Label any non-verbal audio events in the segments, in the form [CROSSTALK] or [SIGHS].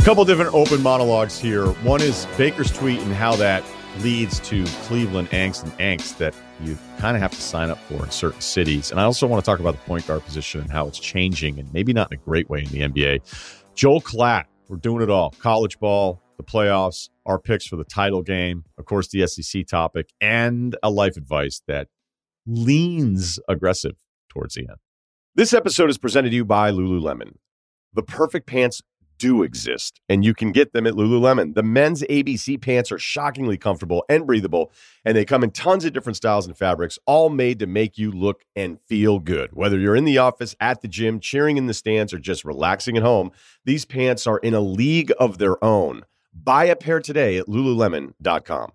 A couple different open monologues here. One is Baker's tweet and how that leads to Cleveland angst and angst that you kind of have to sign up for in certain cities. And I also want to talk about the point guard position and how it's changing and maybe not in a great way in the NBA. Joel Klatt, we're doing it all college ball, the playoffs, our picks for the title game, of course, the SEC topic, and a life advice that leans aggressive towards the end. This episode is presented to you by Lululemon. The perfect pants do exist, and you can get them at Lululemon. The men's ABC pants are shockingly comfortable and breathable, and they come in tons of different styles and fabrics, all made to make you look and feel good. Whether you're in the office, at the gym, cheering in the stands, or just relaxing at home, these pants are in a league of their own. Buy a pair today at lululemon.com.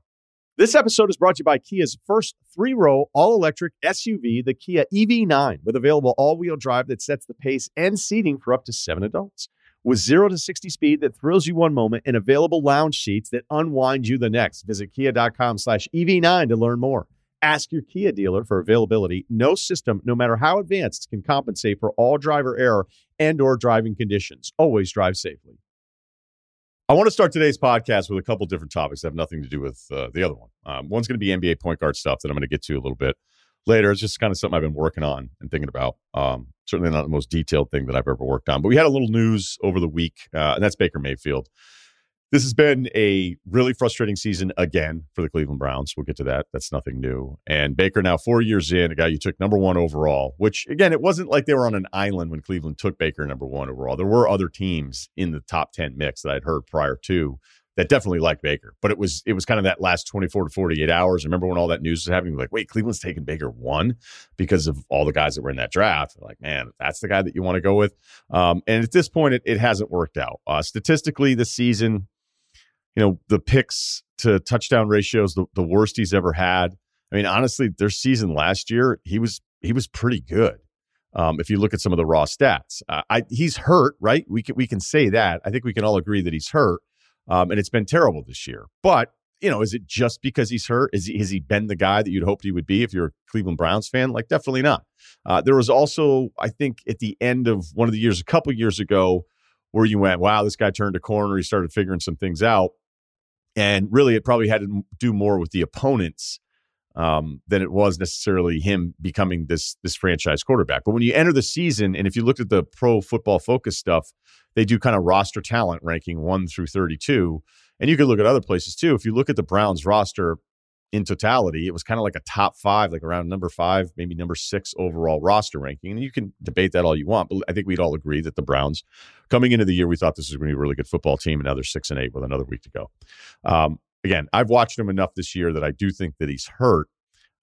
This episode is brought to you by Kia's first three row all electric SUV, the Kia EV9, with available all wheel drive that sets the pace and seating for up to seven adults with 0 to 60 speed that thrills you one moment and available lounge seats that unwind you the next. Visit kia.com slash EV9 to learn more. Ask your Kia dealer for availability. No system, no matter how advanced, can compensate for all driver error and or driving conditions. Always drive safely. I want to start today's podcast with a couple different topics that have nothing to do with uh, the other one. Um, one's going to be NBA point guard stuff that I'm going to get to a little bit later. It's just kind of something I've been working on and thinking about. Um, certainly not the most detailed thing that I've ever worked on, but we had a little news over the week, uh, and that's Baker Mayfield. This has been a really frustrating season again for the Cleveland Browns. We'll get to that. That's nothing new. And Baker now four years in, a guy you took number one overall, which again, it wasn't like they were on an island when Cleveland took Baker number one overall. There were other teams in the top 10 mix that I'd heard prior to that definitely liked Baker. But it was it was kind of that last 24 to 48 hours. I remember when all that news was happening, like, wait, Cleveland's taking Baker one because of all the guys that were in that draft. Like, man, that's the guy that you want to go with. Um, and at this point, it, it hasn't worked out. Uh, statistically, this season, you know, the picks to touchdown ratios, the, the worst he's ever had. I mean, honestly, their season last year, he was he was pretty good. Um, if you look at some of the raw stats, uh, I, he's hurt, right? We can we can say that. I think we can all agree that he's hurt. Um, and it's been terrible this year. But, you know, is it just because he's hurt? Is he, has he been the guy that you'd hoped he would be if you're a Cleveland Browns fan? Like, definitely not. Uh, there was also, I think, at the end of one of the years, a couple years ago, where you went, wow, this guy turned a corner. He started figuring some things out. And really, it probably had to do more with the opponents um, than it was necessarily him becoming this this franchise quarterback. But when you enter the season, and if you looked at the Pro Football Focus stuff, they do kind of roster talent ranking one through thirty two, and you could look at other places too. If you look at the Browns roster in totality, it was kind of like a top five, like around number five, maybe number six overall roster ranking. And you can debate that all you want, but I think we'd all agree that the Browns, coming into the year, we thought this was going to be a really good football team, and now they're six and eight with another week to go. Um, again, I've watched him enough this year that I do think that he's hurt.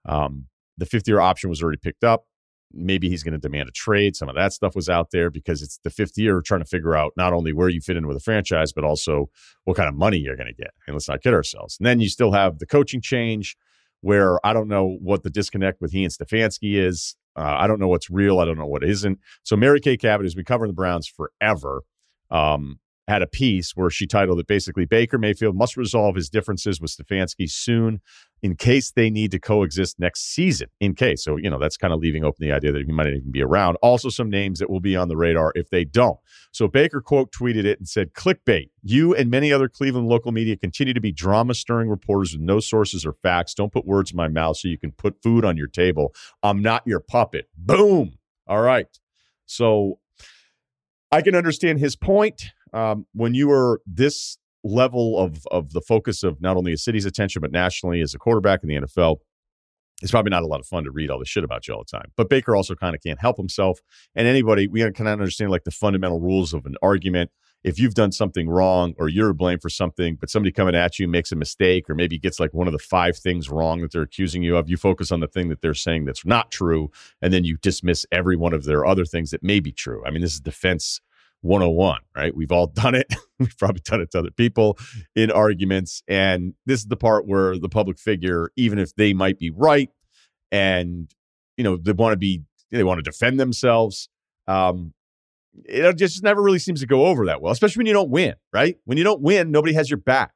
Um, the fifth year option was already picked up. Maybe he's going to demand a trade. Some of that stuff was out there because it's the fifth year trying to figure out not only where you fit in with a franchise, but also what kind of money you're going to get. And let's not kid ourselves. And then you still have the coaching change where I don't know what the disconnect with he and Stefanski is. Uh, I don't know what's real. I don't know what isn't. So Mary Kay Cabot has been covering the Browns forever. Um, had a piece where she titled it basically Baker Mayfield must resolve his differences with Stefanski soon in case they need to coexist next season. In case. So, you know, that's kind of leaving open the idea that he might not even be around. Also, some names that will be on the radar if they don't. So, Baker quote tweeted it and said, Clickbait. You and many other Cleveland local media continue to be drama stirring reporters with no sources or facts. Don't put words in my mouth so you can put food on your table. I'm not your puppet. Boom. All right. So, I can understand his point um, when you are this level of of the focus of not only a city's attention but nationally as a quarterback in the NFL, it's probably not a lot of fun to read all this shit about you all the time. But Baker also kind of can't help himself. And anybody, we kind of understand like the fundamental rules of an argument. If you've done something wrong or you're blamed for something, but somebody coming at you makes a mistake or maybe gets like one of the five things wrong that they're accusing you of, you focus on the thing that they're saying that's not true. And then you dismiss every one of their other things that may be true. I mean, this is defense 101, right? We've all [LAUGHS] done it. We've probably done it to other people in arguments. And this is the part where the public figure, even if they might be right and, you know, they want to be, they want to defend themselves, um, it just never really seems to go over that well, especially when you don't win, right? When you don't win, nobody has your back.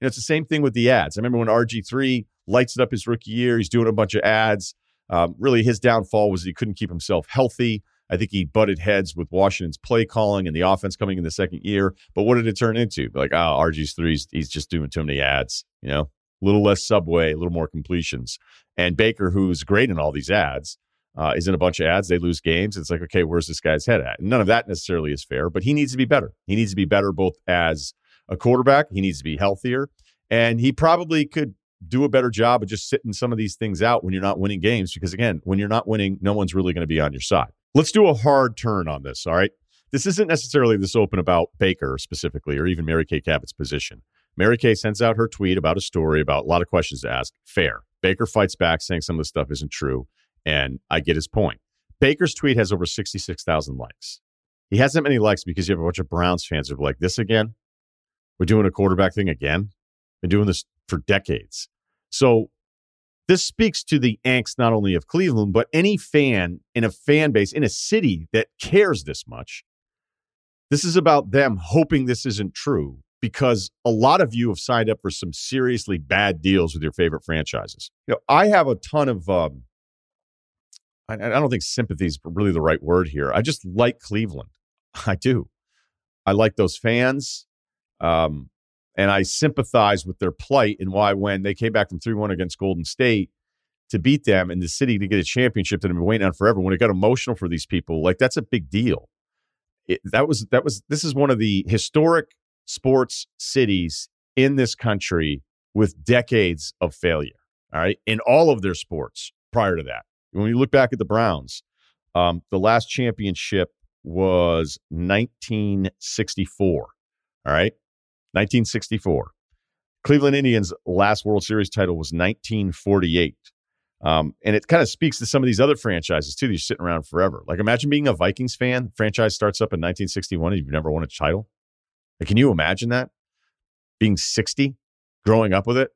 You know, it's the same thing with the ads. I remember when RG3 lights it up his rookie year, he's doing a bunch of ads. Um, really, his downfall was he couldn't keep himself healthy. I think he butted heads with Washington's play calling and the offense coming in the second year. But what did it turn into? Like, oh, RG's threes, he's just doing too many ads, you know, a little less subway, a little more completions. And Baker, who's great in all these ads, uh, is in a bunch of ads. They lose games. It's like, okay, where's this guy's head at? And none of that necessarily is fair, but he needs to be better. He needs to be better both as a quarterback, he needs to be healthier, and he probably could do a better job of just sitting some of these things out when you're not winning games. Because again, when you're not winning, no one's really going to be on your side. Let's do a hard turn on this. All right. This isn't necessarily this open about Baker specifically or even Mary Kay Cabot's position. Mary Kay sends out her tweet about a story about a lot of questions to ask. Fair. Baker fights back saying some of the stuff isn't true. And I get his point. Baker's tweet has over 66,000 likes. He hasn't many likes because you have a bunch of Browns fans who are like, this again? We're doing a quarterback thing again? Been doing this for decades. So this speaks to the angst not only of Cleveland, but any fan in a fan base in a city that cares this much. This is about them hoping this isn't true because a lot of you have signed up for some seriously bad deals with your favorite franchises. You know, I have a ton of, um, I, don't think sympathy is really the right word here. I just like Cleveland. [LAUGHS] I do. I like those fans. Um, and I sympathize with their plight and why when they came back from 3 1 against Golden State to beat them in the city to get a championship that had been waiting on forever, when it got emotional for these people, like that's a big deal. It, that was, that was, this is one of the historic sports cities in this country with decades of failure. All right. In all of their sports prior to that. When you look back at the Browns, um, the last championship was 1964. All right. 1964. Cleveland Indians' last World Series title was 1948. Um, and it kind of speaks to some of these other franchises too. They're sitting around forever. Like imagine being a Vikings fan. Franchise starts up in 1961 and you've never won a title. Like, can you imagine that? Being 60, growing up with it.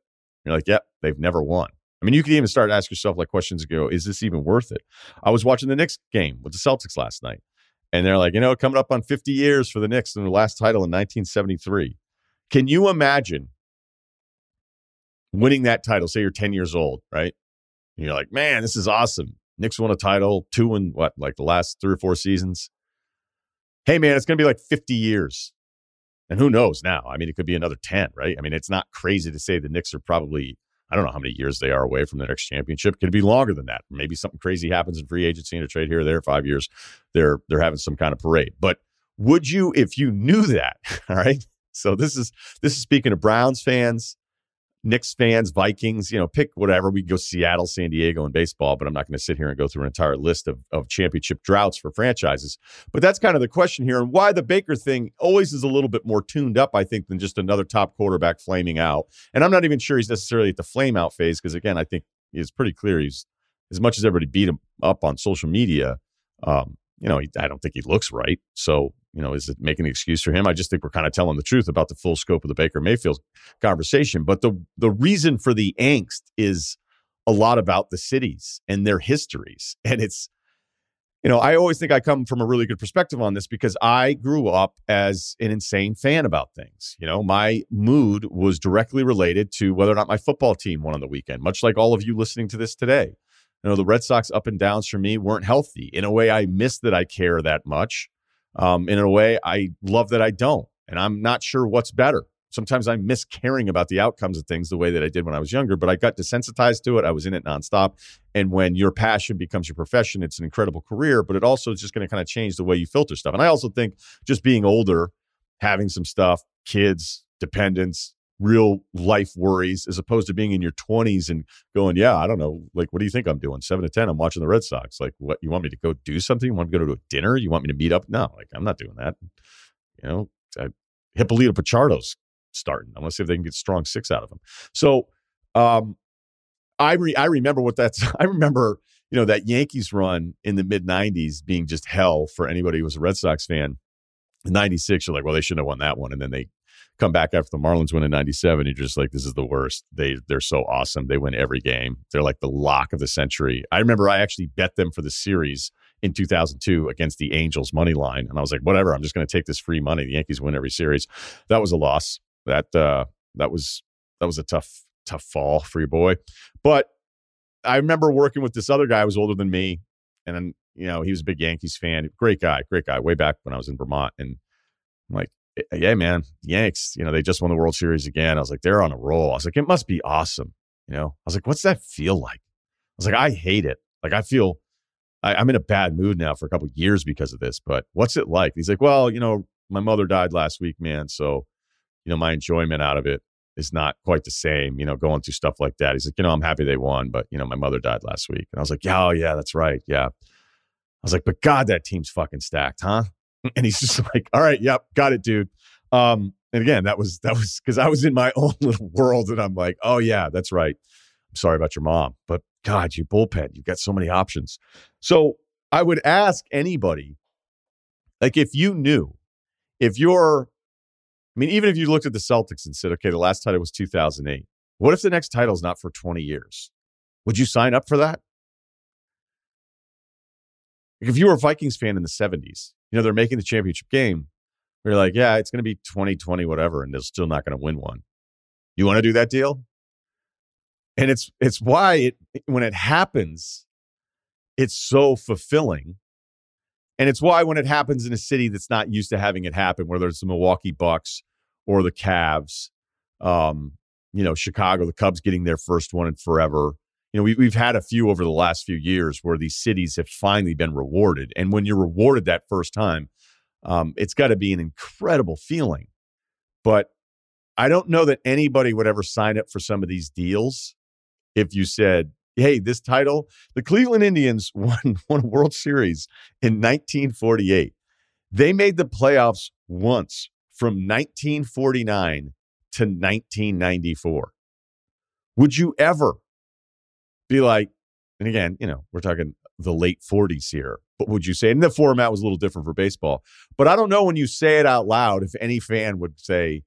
You're like, yep, they've never won. I mean, you could even start to ask yourself like questions go, is this even worth it? I was watching the Knicks game with the Celtics last night. And they're like, you know, coming up on 50 years for the Knicks and their last title in 1973. Can you imagine winning that title? Say you're 10 years old, right? And you're like, man, this is awesome. Knicks won a title, two in what, like the last three or four seasons. Hey, man, it's going to be like 50 years. And who knows now? I mean, it could be another 10, right? I mean, it's not crazy to say the Knicks are probably, I don't know how many years they are away from the next championship. Could be longer than that. Maybe something crazy happens in free agency and a trade here or there, five years. They're they're having some kind of parade. But would you, if you knew that, [LAUGHS] all right? So this is this is speaking of Browns fans, Knicks fans, Vikings, you know, pick whatever. We go Seattle, San Diego in baseball, but I'm not going to sit here and go through an entire list of, of championship droughts for franchises. But that's kind of the question here and why the Baker thing always is a little bit more tuned up, I think, than just another top quarterback flaming out. And I'm not even sure he's necessarily at the flame out phase because, again, I think it's pretty clear he's, as much as everybody beat him up on social media, um, you know, he, I don't think he looks right. So, you know, is it making an excuse for him? I just think we're kind of telling the truth about the full scope of the Baker Mayfield conversation. But the the reason for the angst is a lot about the cities and their histories. [LAUGHS] And it's, you know, I always think I come from a really good perspective on this because I grew up as an insane fan about things. You know, my mood was directly related to whether or not my football team won on the weekend, much like all of you listening to this today. You know, the Red Sox up and downs for me weren't healthy. In a way, I miss that I care that much. Um, in a way, I love that I don't. And I'm not sure what's better. Sometimes I miss caring about the outcomes of things the way that I did when I was younger, but I got desensitized to it. I was in it nonstop. And when your passion becomes your profession, it's an incredible career, but it also is just going to kind of change the way you filter stuff. And I also think just being older, having some stuff, kids, dependents, real life worries as opposed to being in your 20s and going, yeah, I don't know, like, what do you think I'm doing? Seven to 10, I'm watching the Red Sox. Like, what, you want me to go do something? You want me to go to a dinner? You want me to meet up? No, like, I'm not doing that. You know, I, Pichardo's starting. I want to see if they can get strong six out of him. So, um, I re- I remember what that's. [LAUGHS] I remember you know that Yankees run in the mid '90s being just hell for anybody who was a Red Sox fan. In '96, you're like, well, they shouldn't have won that one, and then they come back after the Marlins win in 97 you're just like this is the worst. They they're so awesome. They win every game. They're like the lock of the century. I remember I actually bet them for the series in 2002 against the Angels money line and I was like whatever I'm just going to take this free money. The Yankees win every series. That was a loss. That uh that was that was a tough tough fall for your boy. But I remember working with this other guy who was older than me and you know, he was a big Yankees fan. Great guy, great guy. Way back when I was in Vermont, and I'm like, Uh, yeah, man, Yanks. You know, they just won the World Series again. I was like, they're on a roll. I was like, it must be awesome. You know, I was like, what's that feel like? I was like, I hate it. Like, I feel I, am in a bad mood now for a couple years because of this. But what's it like? He's like, well, you know, my mother died last week, man. So, you know, my enjoyment out of it is not quite the same, you know, going through stuff like that. He's like, you know, I'm happy they won, but, you know, my mother died last week. And I was like, yeah, oh, yeah, that's right. Yeah. I was like, but God, that team's fucking stacked, huh? [LAUGHS] And he's just like, all right, yep, got it, dude. Um, and again, that was, that was because I was in my [LAUGHS] own little world and I'm like, oh, yeah, that's right. I'm sorry about your mom, but God, you bullpen, you've got so many options. So I would ask anybody, like, if you knew, if you're I mean, even if you looked at the Celtics and said, okay, the last title was 2008, what if the next title is not for 20 years? Would you sign up for that? Like if you were a Vikings fan in the 70s, you know, they're making the championship game, you're like, yeah, it's going to be 2020, whatever, and they're still not going to win one. You want to do that deal? And it's it's why it when it happens, it's so fulfilling and it's why when it happens in a city that's not used to having it happen, whether it's the Milwaukee Bucks or the Cavs, um, you know, Chicago, the Cubs getting their first one in forever. You know, we, we've had a few over the last few years where these cities have finally been rewarded. And when you're rewarded that first time, um, it's got to be an incredible feeling. But I don't know that anybody would ever sign up for some of these deals if you said, hey, this title, the Cleveland Indians [LAUGHS] won, won a World Series in 1948. They made the playoffs once from 1949 to 1994. Would you ever be like, and again, you know, we're talking the late 40s here, but would you say, and the format was a little different for baseball, but I don't know when you say it out loud if any fan would say,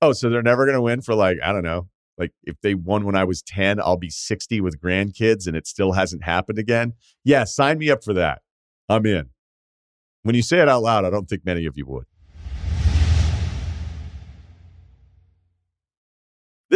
oh, so they're never going to win for like, I don't know, like if they won when I was 10, I'll be 60 with grandkids and it still hasn't happened again. Yeah, sign me up for that. I'm in. When you say it out loud, I don't think many of you would.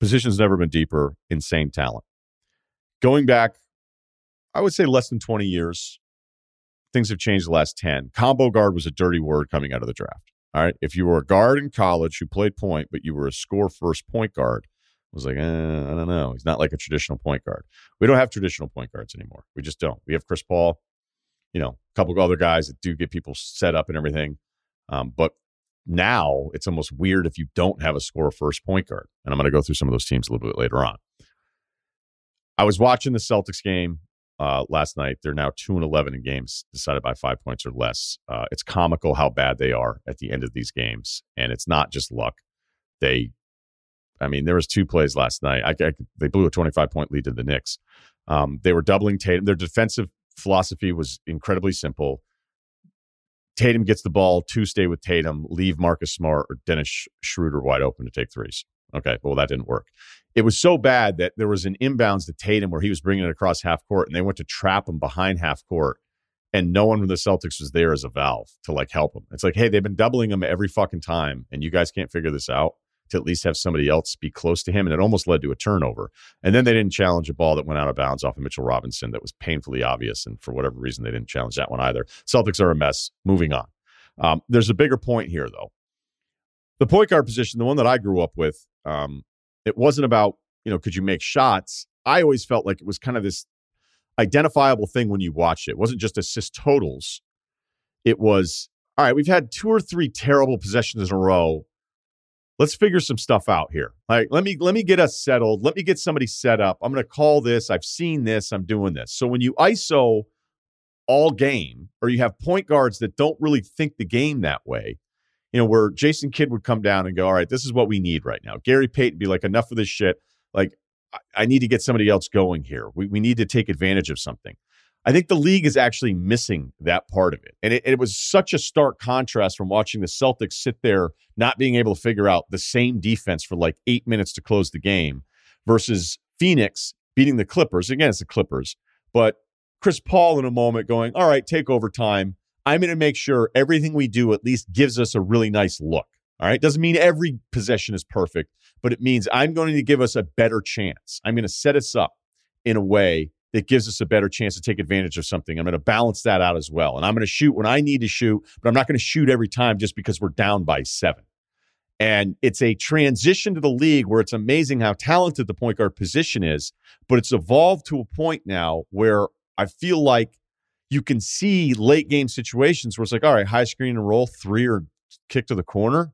Position's never been deeper. Insane talent. Going back, I would say less than 20 years, things have changed the last 10. Combo guard was a dirty word coming out of the draft. All right. If you were a guard in college who played point, but you were a score first point guard, I was like, eh, I don't know. He's not like a traditional point guard. We don't have traditional point guards anymore. We just don't. We have Chris Paul, you know, a couple of other guys that do get people set up and everything. Um, but now it's almost weird if you don't have a score first point guard. And I'm going to go through some of those teams a little bit later on. I was watching the Celtics game uh, last night. They're now two and eleven in games decided by five points or less. Uh, it's comical how bad they are at the end of these games, and it's not just luck. They, I mean, there was two plays last night. I, I, they blew a twenty-five point lead to the Knicks. Um, they were doubling Tatum. Their defensive philosophy was incredibly simple. Tatum gets the ball to stay with Tatum, leave Marcus Smart or Dennis Schroeder wide open to take threes. Okay, well, that didn't work it was so bad that there was an inbounds to Tatum where he was bringing it across half court and they went to trap him behind half court and no one from the Celtics was there as a valve to like help him. It's like, hey, they've been doubling him every fucking time and you guys can't figure this out to at least have somebody else be close to him. And it almost led to a turnover. And then they didn't challenge a ball that went out of bounds off of Mitchell Robinson that was painfully obvious. And for whatever reason, they didn't challenge that one either. Celtics are a mess. Moving on. Um, there's a bigger point here, though. The point guard position, the one that I grew up with, um, it wasn't about, you know, could you make shots? I always felt like it was kind of this identifiable thing when you watched it. It wasn't just assist totals. It was, all right, we've had two or three terrible possessions in a row. Let's figure some stuff out here. Like, let me let me get us settled. Let me get somebody set up. I'm going to call this. I've seen this. I'm doing this. So when you ISO all game, or you have point guards that don't really think the game that way, you know, where Jason Kidd would come down and go, all right, this is what we need right now. Gary Payton be like, enough of this shit. Like, I, I need to get somebody else going here. We, we need to take advantage of something. I think the league is actually missing that part of it. And it, it, was such a stark contrast from watching the Celtics sit there, not being able to figure out the same defense for like eight minutes to close the game versus Phoenix beating the Clippers. Again, it's the Clippers, but Chris Paul in a moment going, All right, take over time. I'm going to make sure everything we do at least gives us a really nice look. All right. Doesn't mean every possession is perfect, but it means I'm going to give us a better chance. I'm going to set us up in a way that gives us a better chance to take advantage of something. I'm going to balance that out as well. And I'm going to shoot when I need to shoot, but I'm not going to shoot every time just because we're down by seven. And it's a transition to the league where it's amazing how talented the point guard position is, but it's evolved to a point now where I feel like you can see late game situations where it's like, all right, high screen and roll, three or kick to the corner.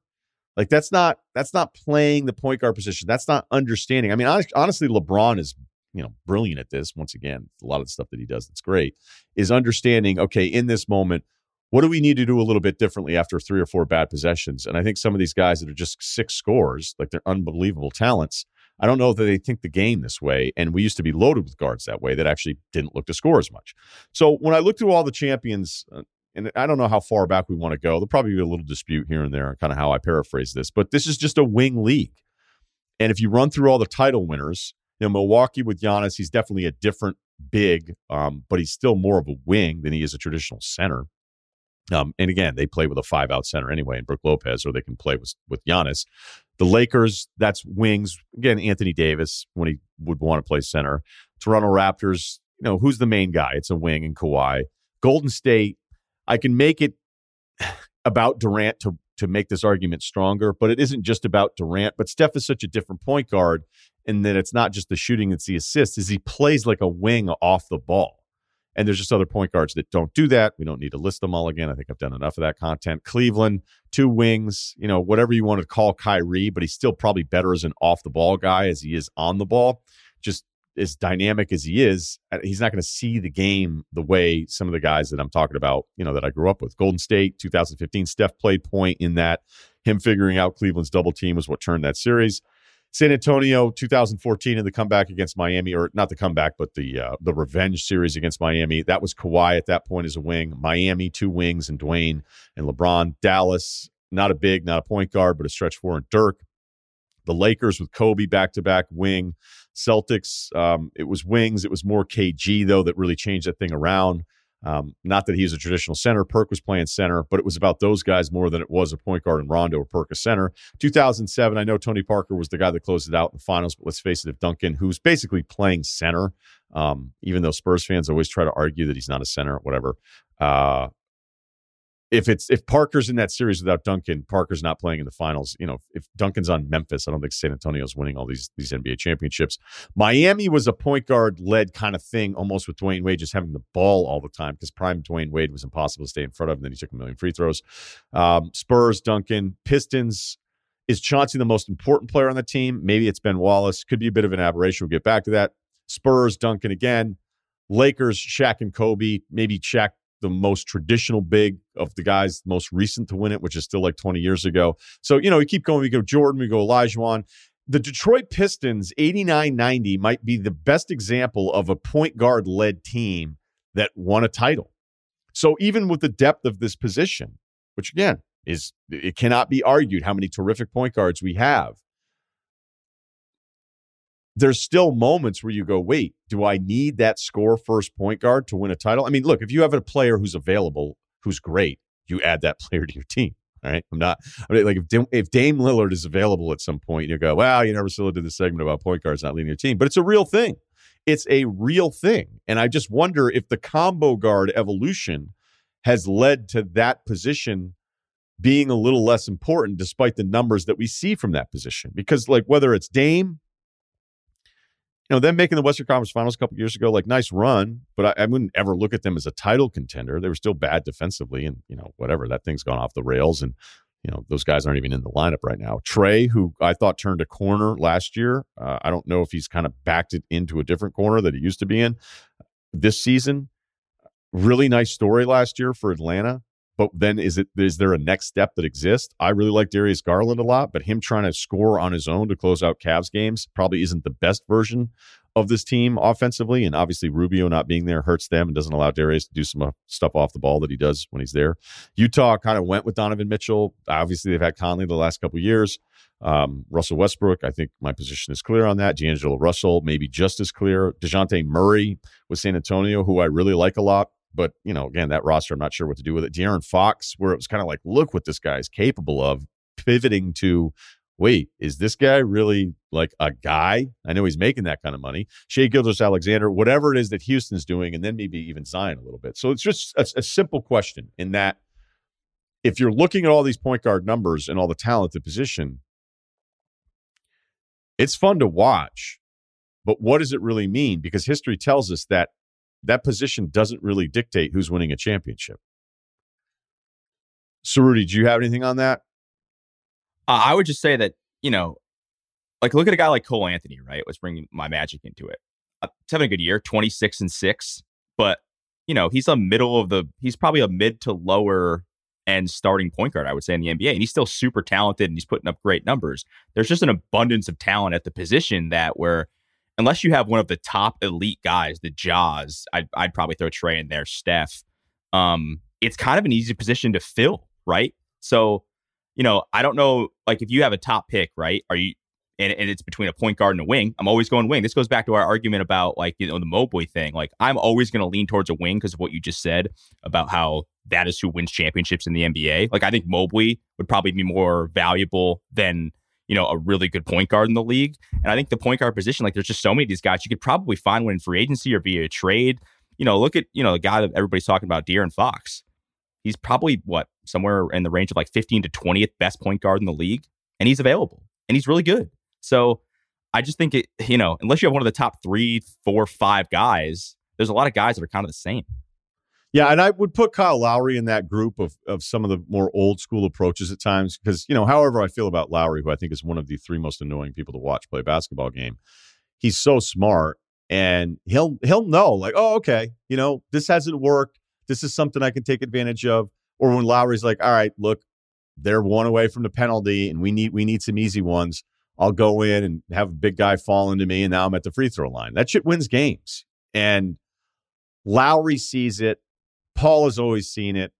Like that's not that's not playing the point guard position. That's not understanding. I mean, honestly, LeBron is you know brilliant at this. Once again, a lot of the stuff that he does that's great is understanding. Okay, in this moment, what do we need to do a little bit differently after three or four bad possessions? And I think some of these guys that are just six scores, like they're unbelievable talents. I don't know that they think the game this way. And we used to be loaded with guards that way that actually didn't look to score as much. So when I look through all the champions, uh, and I don't know how far back we want to go. There'll probably be a little dispute here and there on kind of how I paraphrase this, but this is just a wing league. And if you run through all the title winners, you know, Milwaukee with Giannis, he's definitely a different big, um, but he's still more of a wing than he is a traditional center. Um, and again, they play with a five out center anyway, and Brook Lopez, or they can play with with Giannis. The Lakers, that's wings. Again, Anthony Davis when he would want to play center. Toronto Raptors, you know, who's the main guy? It's a wing and Kawhi. Golden State, I can make it [SIGHS] about Durant to to make this argument stronger, but it isn't just about Durant. But Steph is such a different point guard, and that it's not just the shooting; it's the assists. Is he plays like a wing off the ball? And there's just other point guards that don't do that. We don't need to list them all again. I think I've done enough of that content. Cleveland, two wings, you know, whatever you want to call Kyrie, but he's still probably better as an off the ball guy as he is on the ball. Just as dynamic as he is, uh, he's not going to see the game the way some of the guys that I'm talking about, you know, that I grew up with. Golden State, 2015, Steph played point in that. Him figuring out Cleveland's double team was what turned that series. San Antonio 2014 in the comeback against Miami, or not the comeback, but the uh, the revenge series against Miami. That was Kawhi at that point as a wing. Miami two wings and Dwyane and LeBron. Dallas not a big, not a point guard, but a stretch four and Dirk. The Lakers with Kobe back to back wing. Celtics, um, it was wings. It was more KG though that really changed that thing around. Um, not that he's a traditional center. Perk was playing center, but it was about those guys more than it was a point guard and Rondo or Perk a center. 2007, I know Tony Parker was the guy that closed it out in the finals, but let's face it, if Duncan, who's basically playing center, um, even though Spurs fans always try to argue that he's not a center, whatever, uh, if it's if Parker's in that series without Duncan, Parker's not playing in the finals. You know, if Duncan's on Memphis, I don't think San Antonio's winning all these these NBA championships. Miami was a point guard led kind of thing, almost with Dwyane Wade just having the ball all the time because prime Dwyane Wade was impossible to stay in front of, and then he took a million free throws. Um, Spurs, Duncan, Pistons. Is Chauncey the most important player on the team? Maybe it's Ben Wallace. Could be a bit of an aberration. We'll get back to that. Spurs, Duncan again. Lakers, Shaq and Kobe. Maybe Shaq the most traditional big of the guys most recent to win it, which is still like 20 years ago. So, you know, we keep going. We go Jordan, we go Olajuwon. The Detroit Pistons 89 90 might be the best example of a point guard led team that won a title. So, even with the depth of this position, which again is, it cannot be argued how many terrific point guards we have there's still moments where you go, wait, do I need that score first point guard to win a title? I mean, look, if you have a player who's available, who's great, you add that [LAUGHS] player to your team. Right. I'm not, I mean, like if, if Dame Lillard is available at some point, you go, wow, you never still did the segment about point guards not leading your team, but it's a real thing. It's a real thing. And I just wonder if the combo guard evolution has led to that position being a little less important despite the numbers that we see from that position. Because, like, whether it's Dame, you know, them making the Western Conference Finals a couple years ago, like nice run, but I, I, wouldn't ever look at them as a title contender. They were still bad defensively, and you know, whatever that thing's gone off the rails, and you know, those guys aren't even in the lineup right now. Trae, who I thought turned a corner last year, uh, I don't know if he's kind of backed it into a different corner that he used to be in this season. Really nice story last year for Atlanta. But then is it is there a next step that exists? I really like Darius Garland a lot, but him trying to score on his own to close out Cavs games probably isn't the best version of this team offensively, and obviously Rubio not being there hurts them and doesn't allow Darius to do some uh, stuff off the ball that he does when he's there. Utah kind of went with Donovan Mitchell. Obviously, they've had Conley the last couple years. Um, Russell Westbrook, I think my position is clear on that. D'Angelo Russell, maybe just as clear. Dejounte Murray with San Antonio, who I really like a lot. But, you know, again, that roster, I'm not sure what to do with it. De'Aaron Fox, where it was kind of like, look what this guy is capable of, pivoting to wait, is this guy really like a guy? I know he's making that kind of money. Shai Gilgeous-Alexander, whatever it is that Houston's doing, and then maybe even Zion a little bit. So it's just a, a, simple question in that if you're looking at all these point guard numbers and all the talent the position, it's fun to watch. But what does it really mean? Because history tells us that that position doesn't really dictate who's winning a championship. So, Rudy, do you have anything on that? Uh, I would just say that, you know, like look at a guy like Cole Anthony, right? Let's bring my magic into it. Uh, he's having a good year, 26 and 6, but you know, he's a middle of the he's probably a mid to lower end starting point guard, I would say, in the NBA. And he's still super talented and he's putting up great numbers. There's just an abundance of talent at the position that where unless you have one of the top elite guys, the Ja's, I'd, I'd probably throw Trae in there, Steph. Um, it's kind of an easy position to fill, right? So you know, I don't know, like if you have a top pick, right? Are you, and, and it's between a point guard and a wing. I'm always going wing. This goes back to our argument about like, you know, the Mobley thing. Like, I'm always going to lean towards a wing because of what you just said about how that is who wins championships in the NBA. Like, I think Mobley would probably be more valuable than, you know, a really good point guard in the league. And I think the point guard position, like, there's just so many of these guys you could probably find one in free agency or via a trade. You know, look at, you know, the guy that everybody's talking about, De'Aaron Fox he's probably what somewhere in the range of like 15 to 20th best point guard in the league, and he's available and he's really good. So I just think it, you know, unless you have one of the top three, four, five guys, there's a lot of guys that are kind of the same. Yeah, and I would put Kyle Lowry in that group of of some of the more old school approaches at times because you know, however I feel about Lowry, who I think is one of the three most annoying people to watch play a basketball game, he's so smart and he'll he'll know like, oh, okay, you know, this hasn't worked this is something I can take advantage of. Or when Lowry's like, all right, look, they're one away from the penalty and we need we need some easy ones. I'll go in and have a big guy fall into me, and now I'm at the free throw line. That shit wins games. And Lowry sees it. Paul has always seen it.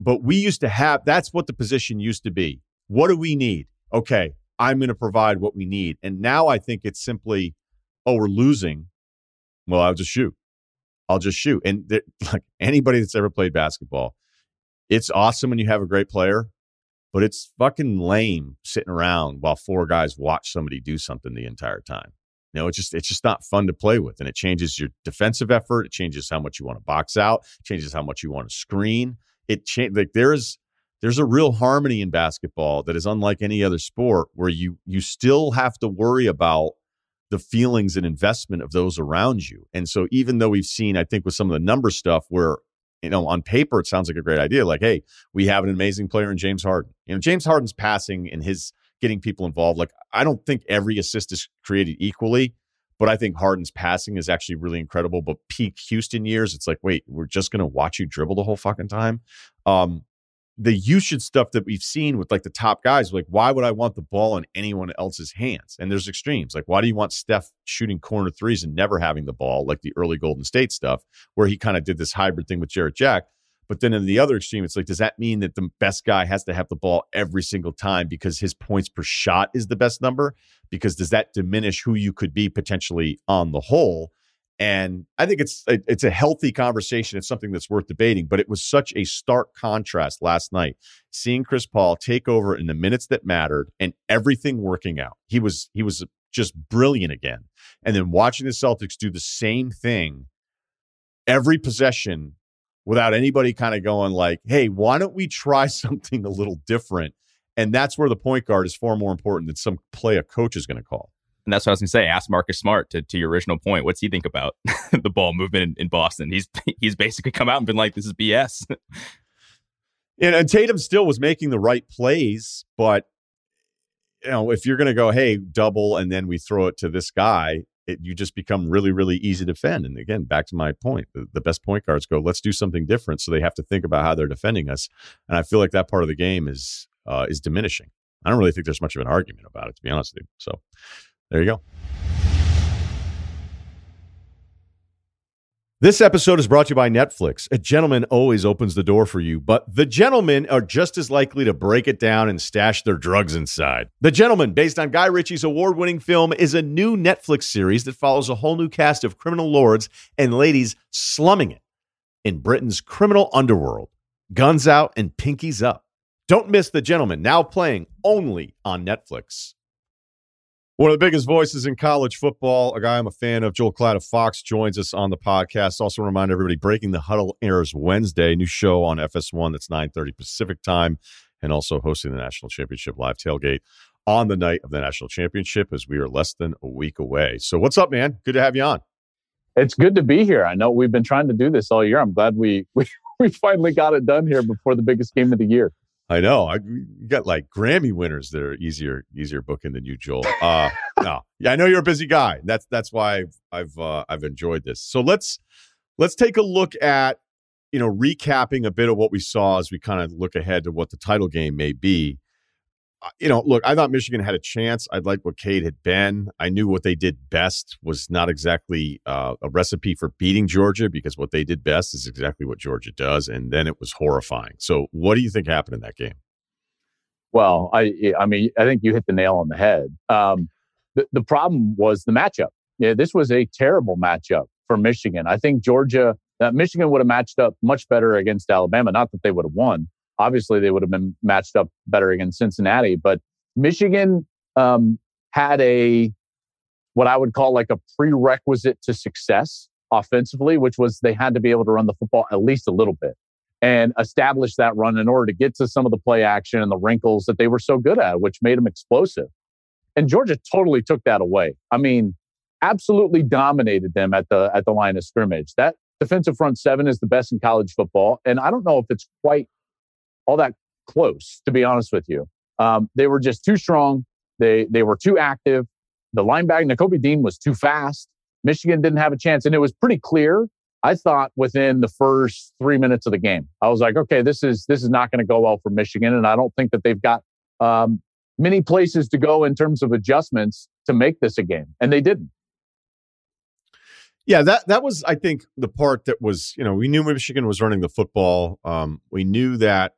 But we used to have that's what the position used to be. What do we need? Okay, I'm going to provide what we need. And now I think it's simply, oh, we're losing. Well, I'll just shoot. I'll just shoot. And [LAUGHS] like anybody that's ever played basketball, it's awesome when you have a great player, but it's fucking lame sitting around while four guys watch somebody do something the entire time. You know, it's just it's just not fun to play with, and it changes your defensive effort. It changes how much you want to box out. changes how much you want to screen. It change like there's there's a real harmony in basketball that is unlike any other sport, where you you still have to worry about the feelings and investment of those around you. And so even though we've seen, I think with some of the number stuff where, you know, on paper it sounds like a great idea. Like, hey, we have an amazing player in James Harden. You know, James Harden's passing in his getting people involved. Like, I don't think every assist is created equally, but I think Harden's passing is actually really incredible. But peak Houston years, it's like, wait, we're just gonna watch you dribble the whole fucking time. Um, the usage stuff that we've seen with like the top guys, like why would I want the ball in anyone else's hands? And there's extremes. Like why do you want Steph shooting corner threes and never having the ball, like the early Golden State stuff, where he kind of did this hybrid thing with Jarrett Jack? But then in the other extreme, it's like, does that mean that the best guy has to have the ball every single time because his points per shot is the best number? Because does that diminish who you could be potentially on the whole? And I think it's it's a healthy conversation. It's something that's worth debating. But it was such a stark contrast last night, seeing Chris Paul take over in the minutes that mattered and everything working out. He was he was just brilliant again. And then watching the Celtics do the same thing every possession without anybody kind of going like, "Hey, why don't we try [LAUGHS] something a little different?" And that's where the point guard is far more important than some play a coach is going to call. And that's what I was going to say. Ask Marcus Smart to, to your original point. What's he think about [LAUGHS] the ball movement in, in, Boston? He's he's basically come out and been like, "This is BS." [LAUGHS] and, and Tatum still was making the right plays, but you know, if you're going to go, "Hey, double," and then we throw it to this guy, it, you just become really, really easy to defend. And again, back to my point, the, the, best point guards go, let's do something different. So they have to think about how they're defending us. And I feel like that part of the game is uh, is diminishing. I don't really think there's much of an argument about it, to be honest with you. So there you go. This episode is brought to you by Netflix. A gentleman always opens the door for you, but the gentlemen are just as likely to break it down and stash their drugs inside. The Gentlemen, based on Guy Ritchie's award winning film, is a new Netflix series that follows a whole new cast of criminal lords and ladies slumming it in Britain's criminal underworld. Guns out and pinkies up. Don't miss The Gentlemen, now playing only on Netflix. One of the biggest voices in college football, a guy I'm a fan of, Joel Klatt of Fox, joins us on the podcast. Also, remind everybody, Breaking the Huddle airs Wednesday, new show on FS1 that's 9:30 Pacific time, and also hosting the National Championship live tailgate on the night of the National Championship as we are less than a week away. So, what's up, man? Good to have you on. It's good to be here. I know we've been trying to do this all year. I'm glad we [LAUGHS] we, we finally got it done here before the biggest game of the year. I know. I got like Grammy winners that are easier easier booking than you, Joel. Uh, [LAUGHS] no, yeah, I know you're a busy guy. That's that's why I've I've uh, I've enjoyed this. So let's let's take a look at you know recapping a bit of what we saw as we kind of look ahead to what the title game may be you know, look, I thought Michigan had a chance. I'd like what Cade had been. I knew what they did best was not exactly uh, a recipe for beating Georgia because what they did best is exactly what Georgia does, and then it was horrifying. So, what do you think happened in that game? Well, I, I mean, I think you hit the nail on the head. Um, the, the problem was the matchup. Yeah, this was a terrible matchup for Michigan. I think Georgia, uh, Michigan would have matched up much better against Alabama. Not that they would have won, obviously they would have been matched up better against Cincinnati. But Michigan um, had a what I would call like a prerequisite to success offensively, which was they had to be able to run the football at least a little bit and establish that run in order to get to some of the play action and the wrinkles that they were so good at, which made them explosive. And Georgia totally took that away. I mean, absolutely dominated them at the at the line of scrimmage. That defensive front seven is the best in college football, and I don't know if it's quite all that close, to be honest with you. Um, they were just too strong. They they were too active. The linebacker, Nakobe Dean, was too fast. Michigan didn't have a chance, and it was pretty clear. I thought within the first three minutes of the game, I was like, okay, this is this is not going to go well for Michigan, and I don't think that they've got um, many places to go in terms of adjustments to make this a game, and they didn't. Yeah, that that was, I think, the part that was, you know, we knew Michigan was running the football. Um, we knew that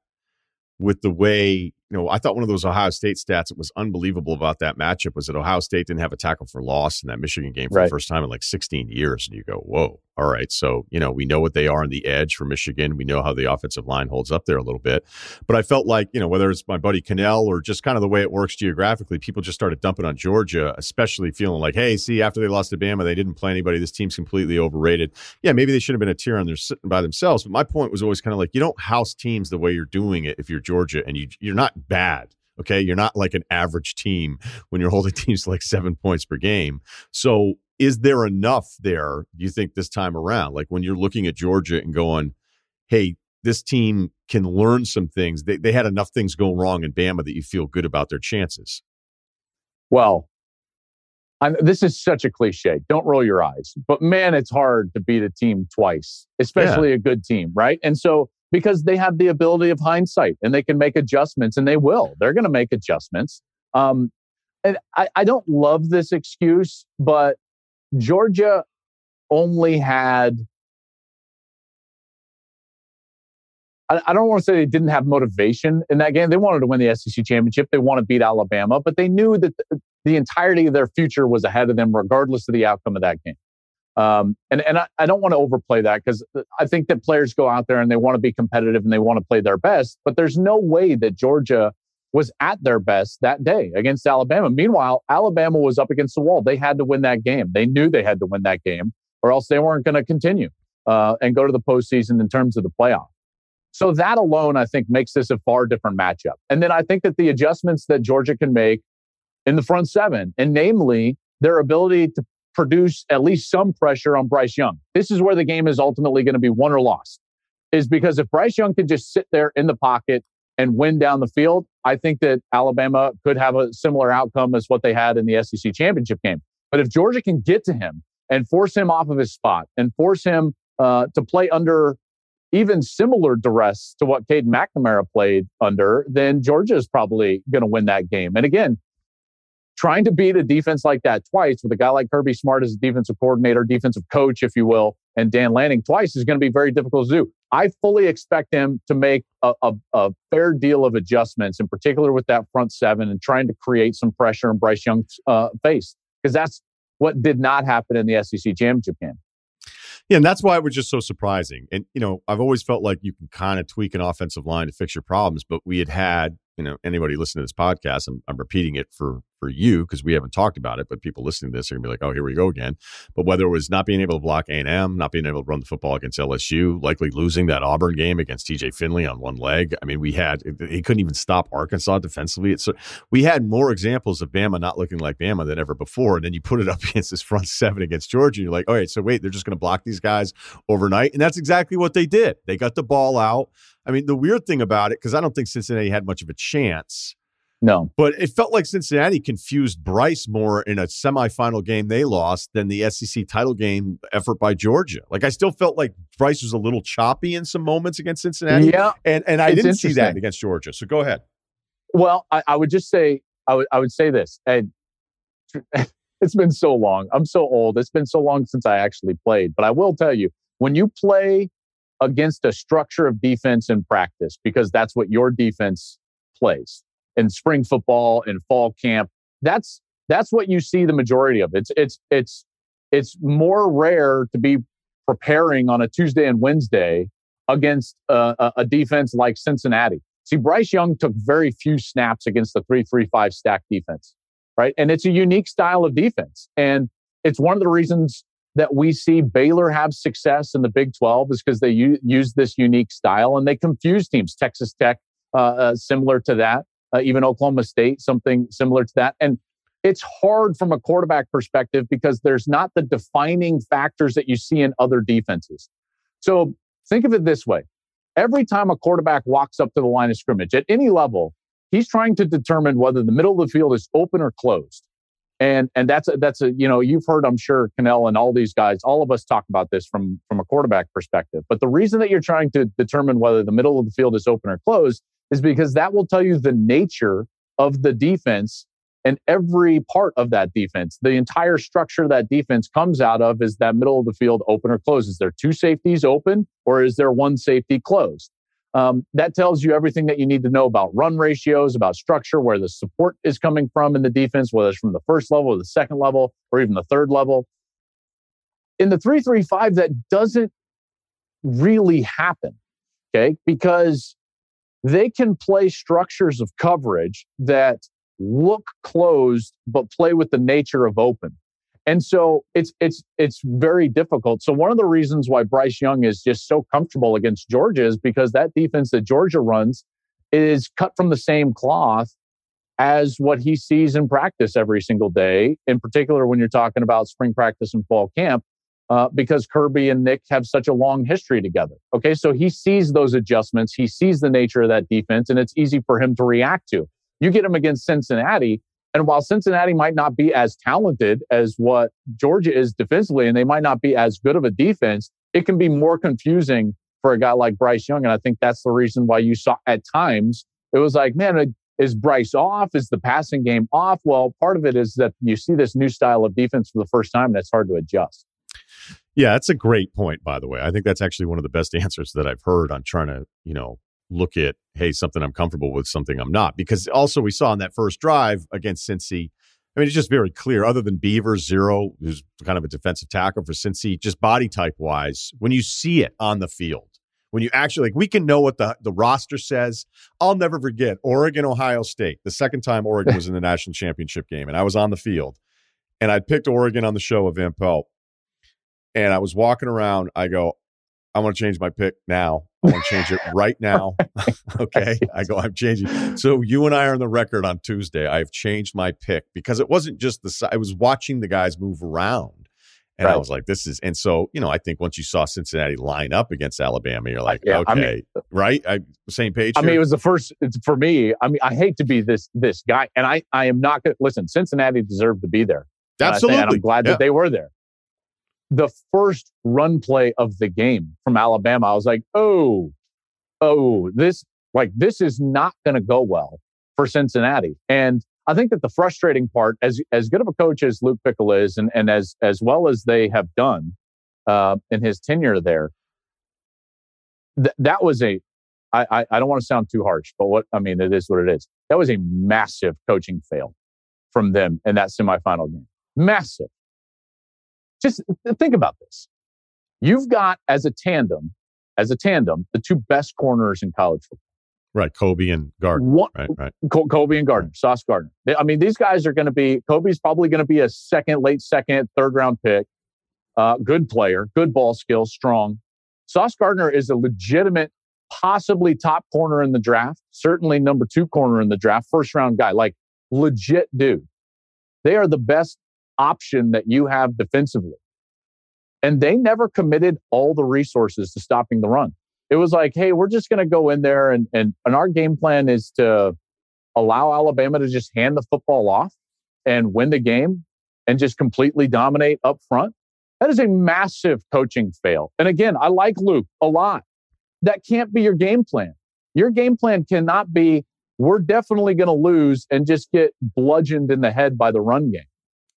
with the way you know, I thought one of those Ohio State stats that was unbelievable about that matchup was that Ohio State didn't have a tackle for loss in that Michigan game for right. the first time in like 16 years. And you go, whoa, all right. So, you know, we know what they are on the edge for Michigan. We know how the offensive line holds up there a little bit. But I felt like, you know, whether it's my buddy Kanell or just kind of the way it works geographically, people just started dumping on Georgia, especially feeling like, hey, see, after they lost to Bama, they didn't play anybody. This team's completely overrated. Yeah, maybe they should have been a tier on sitting by themselves. But my point was always kind of like, you don't house teams the way you're doing it if you're Georgia and you, you're not bad Okay. You're not like an average team when you're holding [LAUGHS] teams like seven points per game. So, is there enough there, do you think, this time around? Like when you're looking at Georgia and going, hey, this team can learn some things. They, they had enough things go wrong in Bama that you feel good about their chances. Well, I'm, this is such a cliche. Don't roll your eyes. But man, it's hard to beat a team twice, especially yeah. a good team, right? And so because they have the ability of hindsight and they can make adjustments and they will. They're going to make adjustments. Um, and I, I don't love this excuse, but Georgia only had. I, don't want to say they didn't have motivation in that game. They wanted to win the SEC championship. They want to beat Alabama, but they knew that the, entirety of their future was ahead of them, regardless of the outcome of that game. Um, and and I, I don't want to overplay that because I think that players go out there and they want to be competitive and they want to play their best. But there's no way that Georgia was at their best that day against Alabama. Meanwhile, Alabama was up against the wall. They had to win that game. They knew they had to win that game, or else they weren't going to continue uh, and go to the postseason in terms of the playoff. So that alone, I think, makes this a far different matchup. And then I think that the adjustments that Georgia can make in the front seven, and namely their ability to produce at least some pressure on Bryce Young. This is where the game is ultimately going to be won or lost. Is because if Bryce Young could just sit there in the pocket and win down the field, I think that Alabama could have a similar outcome as what they had in the SEC championship game. But if Georgia can get to him and force him off of his spot and force him uh, to play under even similar duress to what Cade McNamara played under, then Georgia is probably going to win that game. And again, trying to beat a defense like that twice with a guy like Kirby Smart as a defensive coordinator, defensive coach, if you will, and Dan Lanning twice is going to be very difficult to do. I fully expect him to make a, a, a, fair deal of adjustments, in particular with that front seven and trying to create some pressure in Bryce Young's uh, face, because that's what did not happen in the SEC championship game. Yeah, and that's why it was just so surprising. And you know, I've always felt like you can kind of tweak an offensive line to fix your problems, but we had had you know anybody listening to this podcast, I'm, I'm repeating it for for you because we haven't talked about it, but people listening to this are gonna be like, oh, here we go again. But whether it was not being able to block A and M, not being able to run the football against LSU, likely losing that Auburn game against TJ Finley on one leg. I mean, we had he couldn't even stop Arkansas defensively. It's we had more examples of Bama not looking like Bama than ever before. And then you put it up [LAUGHS] against this front seven against Georgia, and you're like, all right, so wait, they're just gonna block these guys overnight, and that's exactly what they did. They got the ball out. I mean, the weird thing about it, because I don't think Cincinnati had much of a chance no. But it felt like Cincinnati confused Bryce more in a semifinal game they lost than the SEC title game effort by Georgia. Like I still felt like Bryce was a little choppy in some moments against Cincinnati. Yeah. And and I didn't see that against Georgia. So go ahead. Well, I, I would just say I would I would say this. And [LAUGHS] it's been so long. I'm so old. It's been so long since I actually played. But I will tell you, when you play against a structure of defense in practice, because that's what your defense plays in spring football and fall camp. That's that's what you see the majority of. It's it's it's it's more rare to be preparing on a Tuesday and Wednesday against a, a defense like Cincinnati. See, Bryce Young took very few snaps against the three-three-five stack defense, right? And it's a unique style of defense, and it's one of the reasons that we see Baylor have success in the Big 12 is because they u- use this unique style and they confuse teams. Texas Tech, uh, uh, similar to that uh, even Oklahoma State, something similar to that. And it's hard from a quarterback perspective because there's not the defining factors that you see in other defenses. So think of it this way every time a quarterback walks up to the line of scrimmage at any level, he's trying to determine whether the middle of the field is open or closed. And and that's a, that's a you know you've heard I'm sure Kanell and all these guys all of us talk about this from from a quarterback perspective. But the reason that you're trying to determine whether the middle of the field is open or closed is because that will tell you the nature of the defense and every part of that defense. The entire structure that defense comes out of is that middle of the field open or closed. Is there two safeties open or is there one safety closed? Um, that tells you everything that you need to know about run ratios, about structure, where the support is coming from in the defense, whether it's from the first level or the second level or even the third level. In the 335, that doesn't really happen. Okay. Because they can play structures of coverage that look closed but play with the nature of open. And so it's it's it's very difficult. So one of the reasons why Bryce Young is just so comfortable against Georgia is because that defense that Georgia runs is cut from the same cloth as what he sees in practice every single day, in particular when you're talking about spring practice and fall camp uh, because Kirby and Nick have such a long history together. Okay, so he sees those adjustments, he sees the nature of that defense, and it's easy for him to react to. You get him against Cincinnati, and while Cincinnati might not be as talented as what Georgia is defensively, and they might not be as good of a defense, it can be more confusing for a guy like Bryce Young. And I think that's the reason why you saw at times it was like, man, is Bryce off? Is the passing game off? Well, part of it is that you see this new style of defense for the first time, and it's hard to adjust. Yeah, that's a great point, by the way. I think that's actually one of the best [LAUGHS] answers that I've heard on trying to, you know, look at, hey, something I'm comfortable with, something I'm not. Because also we saw in that first drive against Cincy, I mean, it's just very clear, other than Beaver Zero, who's kind of a defensive tackle for Cincy, just body type wise, when you see it on the field, when you actually like we can know what the, the roster says. I'll never forget Oregon, Ohio State, the second time Oregon [LAUGHS] was in the national championship game, and I was on the field. And I picked Oregon on the show of Van Pelt and I was walking around. I go, I want to change my pick now. I want to change it right now. [LAUGHS] [LAUGHS] okay. I go, I'm changing. So you and I are on the record on Tuesday. I've changed my pick because it wasn't just the, I was watching the guys move around. And right. I was like, this is, and so, you know, I think once you saw Cincinnati line up against Alabama, you're like, yeah, okay, I mean, uh, right? I, same page. I here? mean, it was the first, it's for me. I mean, I hate to be this, this guy. And I, I am not going to, listen, Cincinnati deserved to be there. Absolutely. And I'm glad yeah. that they were there the first run play of the game from Alabama, I was like, oh, oh, this like this is not going to go well for Cincinnati. And I think that the frustrating part, as as good of a coach as Luke Fickell is, and, and as as well as they have done uh, in his tenure there, th- that was a. I, I, I don't want to sound too harsh, but what I mean, it is what it is. That was a massive coaching fail from them in that semifinal game. Massive. Just think about this. You've got as a tandem, as a tandem, the two best corners in college football. Right, Coby and Gardner. One, right, right. Coby and Gardner, Sauce Gardner. I mean, these guys are going to be. Coby's probably going to be a second, late second, third round pick. Uh, good player, good ball skills, strong. Sauce Gardner is a legitimate, possibly top corner in the draft. Certainly number two corner in the draft, first round guy, like legit dude. They are the best option that you have defensively. And they never committed all the resources to stopping the run. It was like, hey, we're just going to go in there and, and, and our game plan is to allow Alabama to just hand the football off and win the game and just completely dominate up front. That is a massive coaching fail. And again, I like Luke a lot. That can't be your game plan. Your game plan cannot be, we're definitely going to lose and just get bludgeoned in the head by the run game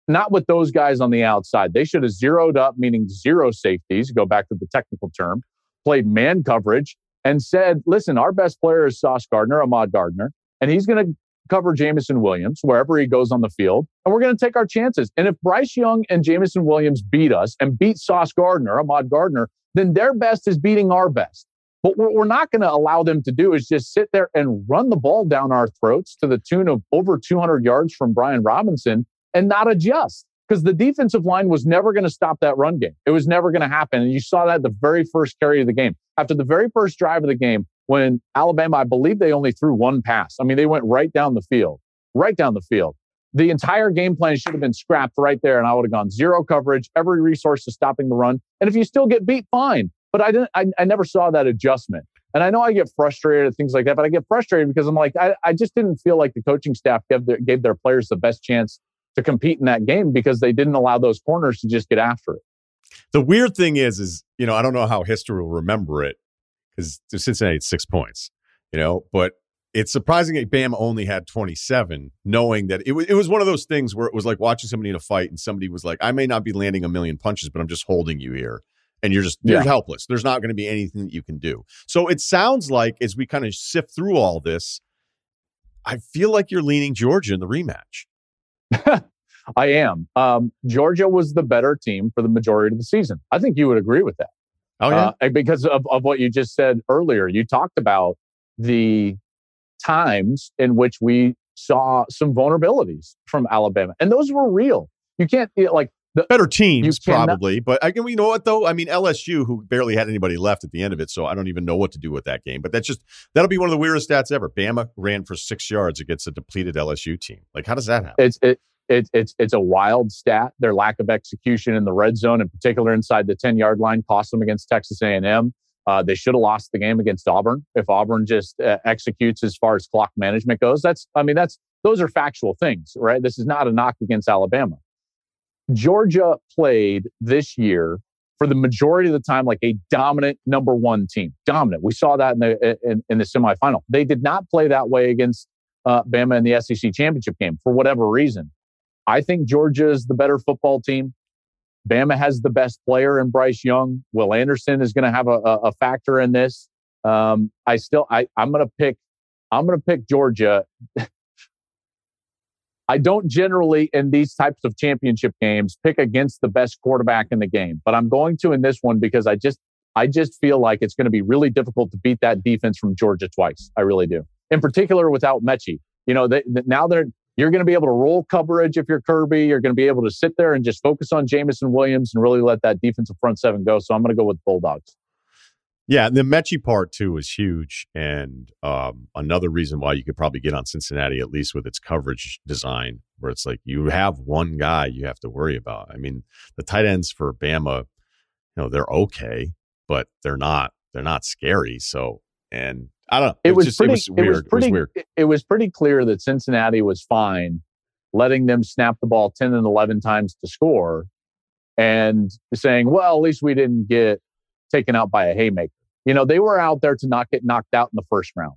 not with those guys on the outside. They should have zeroed up, meaning zero safeties, go back to the technical term, played man coverage, and said, listen, our best player is Sauce Gardner, Ahmad Gardner, and he's going to cover Jameson Williams wherever he goes on the field. And we're going to take our chances. And if Bryce Young and Jameson Williams beat us and beat Sauce Gardner, Ahmad Gardner, then their best is beating our best. But what we're not going to allow them to do is just sit there and run the ball down our throats to the tune of over 200 yards from Brian Robinson and not adjust because the defensive line was never going to stop that run game. It was never going to happen. And you saw that the very first carry of the game. After the very first drive of the game, when Alabama, I believe they only threw one pass. I mean, they went right down the field, right down the field. The entire game plan should have been scrapped right there, and I would have gone zero coverage, every resource to stopping the run. And if you still get beat, fine. But I didn't. I, I never saw that adjustment. And I know I get frustrated at things like that, but I get frustrated because I'm like, I, I just didn't feel like the coaching staff gave their, gave their players the best chance to compete in that game because they didn't allow those corners to just get after it. The weird thing is, is you know, I don't know how history will remember it because Cincinnati had six points, you know, but it's surprising that Bama only had 27, knowing that it was it was one of those things where it was like watching somebody in a fight and somebody was like, I may not be landing a million punches, but I'm just holding you here. And you're just you're helpless. There's not going to be anything that you can do. So it sounds like as we kind of sift through all this, I feel like you're leaning Georgia in the rematch. [LAUGHS] I am. Um, Georgia was the better team for the majority of the season. I think you would agree with that. Oh, yeah. Uh, because of, of what you just said earlier. You talked about the times in which we saw some vulnerabilities from Alabama, and those were real. You can't, like, the, better teams probably but i can you know what though? I mean lsu who barely had anybody left at the end of it so i don't even know what to do with that game but that's just that'll be one of the weirdest stats ever. Bama ran for six yards against a depleted lsu team. Like how does that happen? It's it, it, it's it's a wild stat. Their lack of execution in the red zone in particular inside the 10 yard line cost them against texas a&m uh, they should have lost the game against auburn if auburn just uh, executes as far as clock management goes. That's i mean that's those are factual things right? This is not a knock against alabama Georgia played this year for the majority of the time like a dominant number one team. Dominant. We saw that in the in, in the semifinal. They did not play that way against uh, Bama in the SEC championship game for whatever reason. I think Georgia is the better football team. Bama has the best player in Bryce Young. Will Anderson is going to have a, a, factor in this. Um, I still, I, I'm going to pick, I'm going to pick Georgia I don't generally in these types of championship games pick against the best quarterback in the game, but I'm going to in this one because I just I just feel like it's going to be really difficult to beat that defense from Georgia twice. I really do. In particular without Metchie. You know, they, now they're you're going to be able to roll coverage if you're Kirby. You're going to be able to sit there and just focus on Jameson Williams and really let that defensive front seven go. So I'm going to go with Bulldogs. Yeah, the Metchie part too is huge, and um, another reason why you could probably get on Cincinnati at least with its coverage design, where it's like you have one guy you have to worry about. I mean, the tight ends for Bama, you know, they're okay, but they're not they're not scary. So, and I don't know. It, it was, just, pretty. It was, weird. It was pretty. It was, weird. It was pretty clear that Cincinnati was fine letting them snap the ball ten and eleven times to score, and saying, "Well, at least we didn't get taken out by a haymaker. You know, they were out there to not get knocked out in the first round.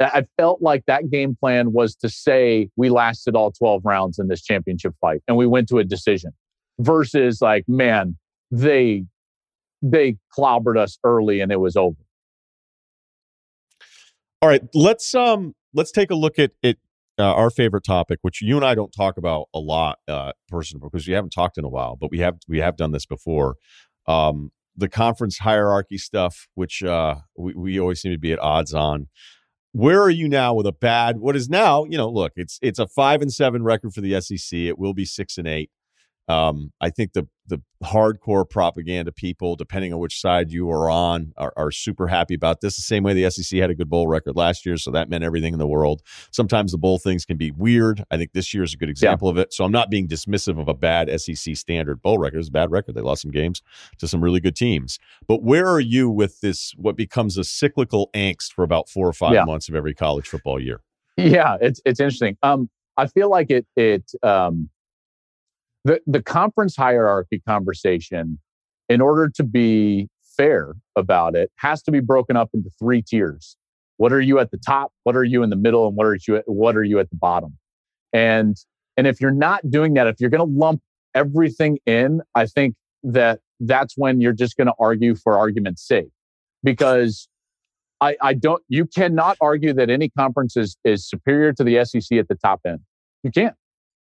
I felt like that game plan was to say we lasted all 12 rounds in this championship fight and we went to a decision versus like, man, they they clobbered us early and it was over. All right, let's um let's take a look at it uh, our favorite topic, which you and I don't talk about a lot, uh, personally, because we haven't talked in a while, but we have we have done this before. Um, the conference hierarchy stuff, which uh, we we always seem to be at odds on. Where are you now with a bad? What is now? You know, look, it's it's a five and seven record for the SEC. It will be six and eight. Um, I think the the hardcore propaganda people, depending on which side you are on, are, are, super happy about this. The same way the SEC had a good bowl record last year, so that meant everything in the world. Sometimes the bowl things can be weird. I think this year is a good example yeah. of it. So I'm not being dismissive of a bad SEC standard bowl record. It's a bad record. They lost some games to some really good teams. But where are you with this? What becomes a cyclical angst for about four or five yeah. months of every college football year? Yeah, it's it's interesting. Um, I feel like it it um the, the conference hierarchy conversation, in order to be fair about it, has to be broken up into three tiers. What are you at the top? What are you in the middle? And what are you at, what are you at the bottom? And and if you're not doing that, if you're going to lump everything in, I think that that's when you're just going to argue for argument's sake, because I, I don't. You cannot argue that any conference is is superior to the SEC at the top end. You can't.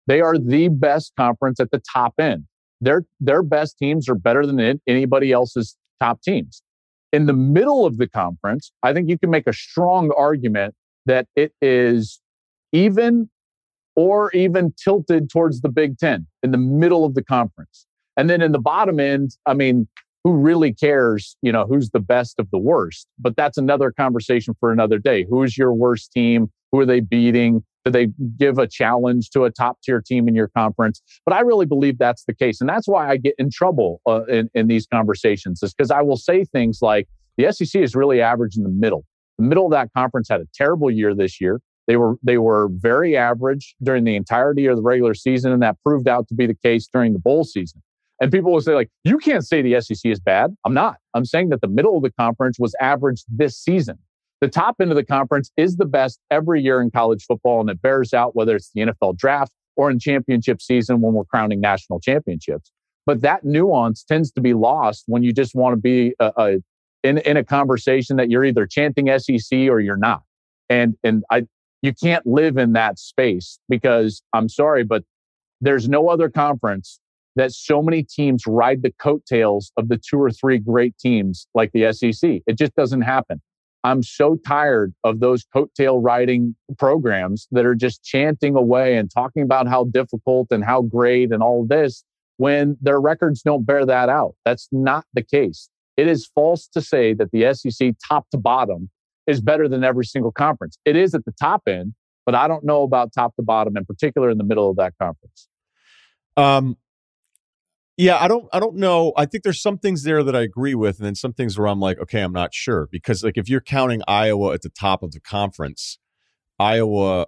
They are the best conference at the top end. Their, their best teams are better than anybody else's top teams. In the middle of the conference, I think you can make a strong argument that it is even or even tilted towards the Big Ten in the middle of the conference. And then in the bottom end, I mean, who really cares, you know, who's the best of the worst? But that's another conversation for another day. Who's your worst team? Who are they beating? Do they give a challenge to a top tier team in your conference? But I really believe that's the case. And that's why I get in trouble uh, in, in these conversations is because I will say things like the SEC is really average in the middle. The middle of that conference had a terrible year this year. They were they were very average during the entirety of the regular season, and that proved out to be the case during the bowl season. And people will say, like, you can't say the SEC is bad. I'm not. I'm saying that the middle of the conference was average this season. The top end of the conference is the best every year in college football, and it bears out whether it's the NFL draft or in championship season when we're crowning national championships. But that nuance tends to be lost when you just want to be a, a, in, in a conversation that you're either chanting SEC or you're not. And, and I, you can't live in that space because I'm sorry, but there's no other conference that so many teams ride the coattails of the two or three great teams like the SEC. It just doesn't happen. I'm so tired of those coattail riding programs that are just chanting away and talking about how difficult and how great and all this when their records don't bear that out. That's not the case. It is false to say that the SEC top to bottom is better than every single conference. It is at the top end, but I don't know about top to bottom, in particular in the middle of that conference. Um, yeah, I don't I don't know. I think there's some things there that I agree with, and then some things where I'm like, okay, I'm not sure. Because like if you're counting Iowa at the top of the conference, Iowa,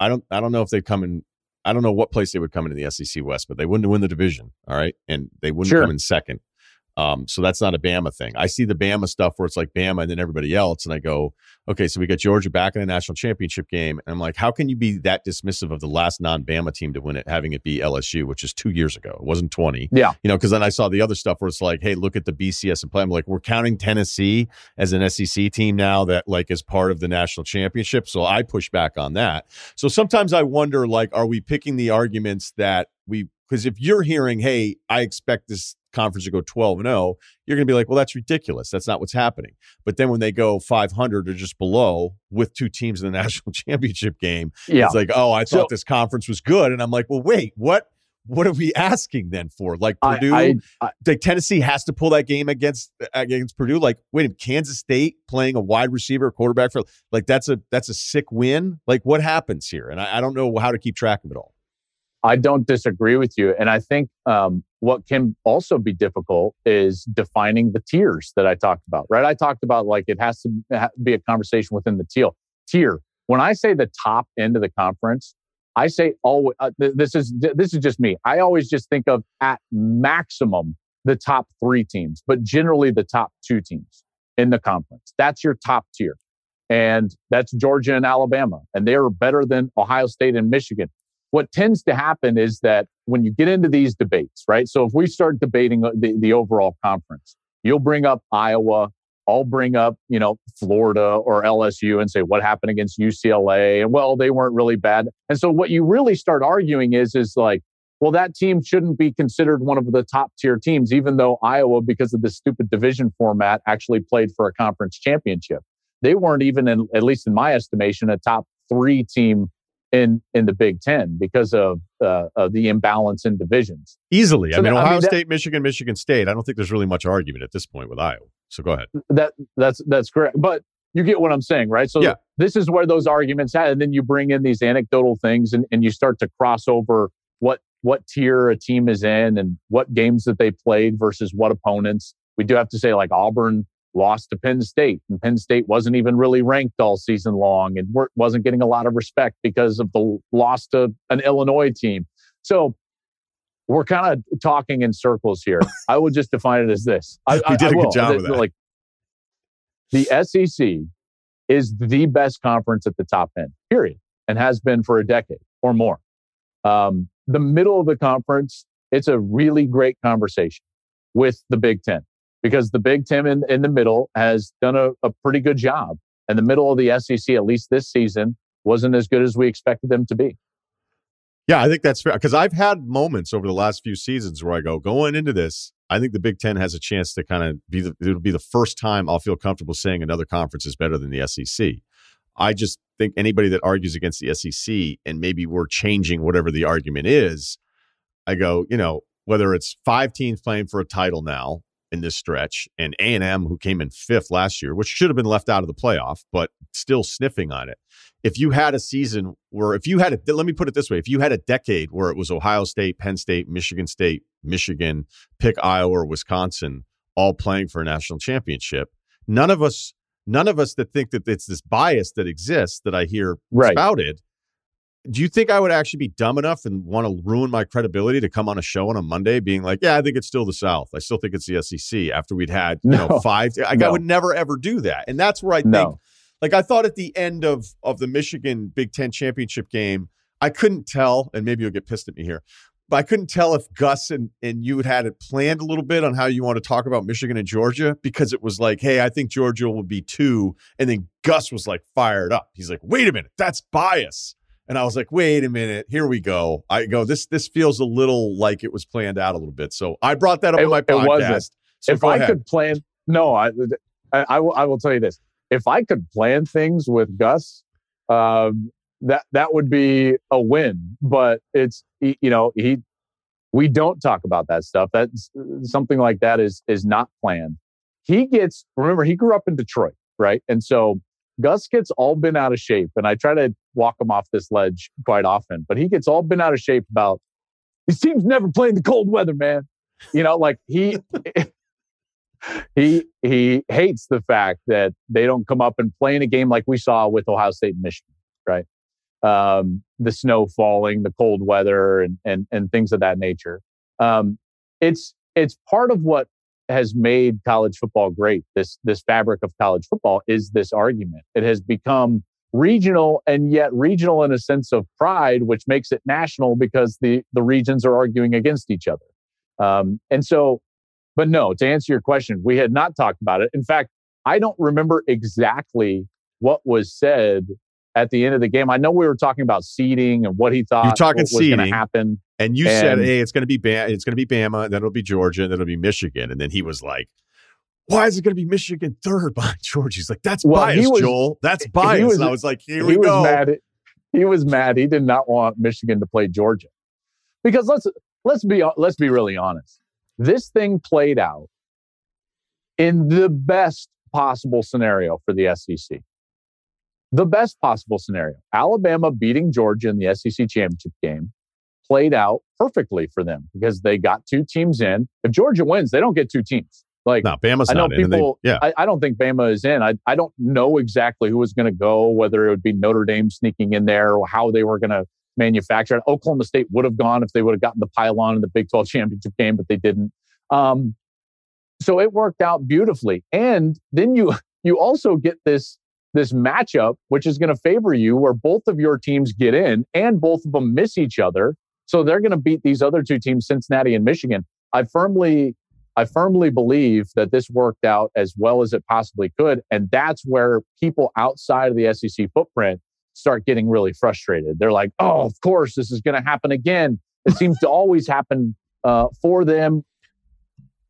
I don't I don't know if they come in I don't know what place they would come into the SEC West, but they wouldn't win the division. All right. And they wouldn't sure. come in second. Um, so that's not a Bama thing. I see the Bama stuff where it's like Bama and then everybody else, and I go, okay, so we got Georgia back in the national championship game, and I'm like, how can you be that dismissive of the last non-Bama team to win it, having it be LSU, which is two years ago, it wasn't 20. Yeah, you know, because then I saw the other stuff where it's like, hey, look at the BCS and play. I'm like, we're counting Tennessee as an SEC team now that like is part of the national championship, so I push back on that. So sometimes I wonder, like, are we picking the arguments that we because if you're hearing, hey, I expect this conference to go 12 and 0, you're going to be like, well, that's ridiculous. That's not what's happening. But then when they go 500 or just below with two teams in the [LAUGHS] national championship game, yeah. it's like, oh, I thought so, this conference was good. And I'm like, well, wait, what? What are we asking then for? Like Purdue, I, I, I, like Tennessee has to pull that game against uh, against Purdue. Like, wait, Kansas State playing a wide receiver, quarterback for like that's a that's a sick win. Like, what happens here? And I, I don't know how to keep track of it all. I don't disagree with you. And I think um, what can also be difficult is defining the tiers that I talked about, right? I talked about like it has to be a conversation within the tier. Tier. When I say the top end of the conference, I say always. Uh, this is this is just me. I always just think of at maximum the top three teams, but generally the top two teams in the conference. That's your top tier. and that's Georgia and Alabama, and they are better than Ohio State and Michigan. What tends to happen is that when you get into these debates, right? So if we start debating uh, the, the overall conference, you'll bring up Iowa, I'll bring up, you know, Florida or LSU and say what happened against UCLA and well, they weren't really bad. And so what you really start arguing is is like, well, that team shouldn't be considered one of the top tier teams, even though Iowa, because of the stupid division format, actually played for a conference championship. They weren't even, in, at least in my estimation, a top three team in in the Big Ten because of, uh, of the imbalance in divisions. Easily, so I mean, Ohio I mean, State, that, Michigan, Michigan State. I don't think there's really much argument at this point with Iowa. So go ahead. That that's that's correct, but you get what I'm saying, right? So yeah. this is where those arguments have, and then you bring in these anecdotal things, and, and you start to cross over what what tier a team is in and what games that they played versus what opponents. We do have to say, like Auburn lost to Penn State, and Penn State wasn't even really ranked all season long and wasn't getting a lot of respect because of the loss to an Illinois team. So we're kind of talking in circles here. [LAUGHS] I would just define it as this. I, you did a good job that. Like the SEC is the best conference at the top end, period, and has been for a decade or more. Um, the middle of the conference, it's a really great conversation with the Big Ten because the Big Ten in, in the middle has done a, a pretty good job. And the middle of the SEC, at least this season, wasn't as good as we expected them to be. Yeah, I think that's fair because I've had moments over the last few seasons where I go going into this. I think the Big Ten has a chance to kind of be the, it'll be the first time I'll feel comfortable saying another conference is better than the SEC. I just think anybody that argues against the SEC and maybe we're changing whatever the argument is, I go, you know, whether it's five teams playing for a title now in this stretch and A&M who came in fifth last year, which should have been left out of the playoff, but still sniffing on it. If you had a season where if you had a let me put it this way, if you had a decade where it was Ohio State, Penn State, Michigan State, Michigan, pick Iowa or Wisconsin all playing for a national championship, none of us none of us that think that it's this bias that exists that I hear right. spouted do you think I would actually be dumb enough and want to ruin my credibility to come on a show on a Monday being like, yeah, I think it's still the South. I still think it's the SEC after we'd had, you no, know, five. Like, no. I would never ever do that. And that's where I think, no. like, I thought at the end of, of the Michigan Big Ten championship game, I couldn't tell, and maybe you'll get pissed at me here, but I couldn't tell if Gus and, and you had had it planned a little bit on how you want to talk about Michigan and Georgia because it was like, hey, I think Georgia will be two. And then Gus was like fired up. He's like, wait a minute, that's bias. And I was like, wait a minute, here we go. I go, this this feels a little like it was planned out a little bit. So I brought that up it, on my podcast. So if I ahead. could plan, no, I, I, I, will, I will tell you this. If I could plan things with Gus, um, that that would be a win. But it's you know he, we don't talk about that stuff. That's something like that is is not planned. He gets remember he grew up in Detroit, right? And so Gus gets all been out of shape, and I try to walk him off this ledge quite often, but he gets all been out of shape about these teams never play in the cold weather, man. You know, like he [LAUGHS] he he hates the fact that they don't come up and play in a game like we saw with Ohio State and Michigan, right? Um, the snow falling, the cold weather, and and and things of that nature. Um, it's it's part of what has made college football great. This this fabric of college football is this argument. It has become regional and yet regional in a sense of pride, which makes it national because the the regions are arguing against each other. Um, and so, but no, to answer your question, we had not talked about it. In fact, I don't remember exactly what was said at the end of the game. I know we were talking about seeding and what he thought You're talking was going to happen. And you and, said, "Hey, it's going to be Bam- it's going to be Bama, and then it'll be Georgia, and then it'll be Michigan." And then he was like, "Why is it going to be Michigan third [LAUGHS] behind Georgia?" He's like, "That's well, bias, was, Joel. That's bias." Was, and I was like, "Here we go." Mad at, he was mad. He did not want Michigan to play Georgia because let's let's be let's be really honest. This thing played out in the best possible scenario for the SEC. The best possible scenario. Alabama beating Georgia in the SEC championship game played out perfectly for them because they got two teams in. If Georgia wins, they don't get two teams. Like no, Bama's I know people. They, yeah, I, I, don't think Bama is in. I, I don't know exactly who was going to go, whether it would be Notre Dame sneaking in there or how they were going to manufacture it. Oklahoma State would have gone if they would have gotten the pylon in the Big 12 championship game, but they didn't. Um, so it worked out beautifully. And then you you also get this this matchup, which is going to favor you, where both of your teams get in and both of them miss each other. So they're going to beat these other two teams, Cincinnati and Michigan. I firmly, I firmly believe that this worked out as well as it possibly could, and that's where people outside of the SEC footprint start getting really frustrated. They're like, "Oh, of course, this is going to happen again." It seems to always happen uh, for them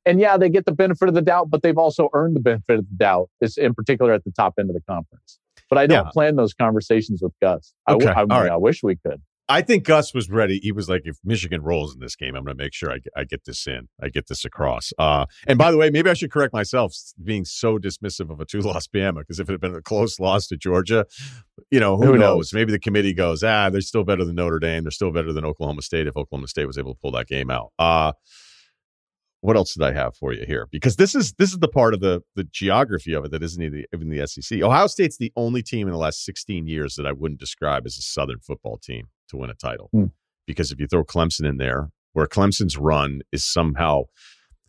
and yeah, they get the benefit of the doubt, but they've also earned the benefit of the doubt, in particular at the top end of the conference. But I don't yeah. plan those conversations with Gus. Okay. I, I, right. I wish we could. I think Gus was ready. He was like, if Michigan rolls in this game, I'm going to make sure I, I get this in. I get this across. Uh, and by the way, maybe I should correct myself being so dismissive of a two loss Bama because if it had been a close [LAUGHS] loss to Georgia, you know, who, who knows? knows? Maybe the committee goes, ah, they're still better than Notre Dame. They're still better than Oklahoma State if Oklahoma State was able to pull that game out. Uh, what else did I have for you here? Because this is this is the part of the the geography of it that isn't even the, even the SEC. Ohio State's the only team in the last 16 years that I wouldn't describe as a Southern football team to win a title. Hmm. Because if you throw Clemson in there, where Clemson's run is somehow,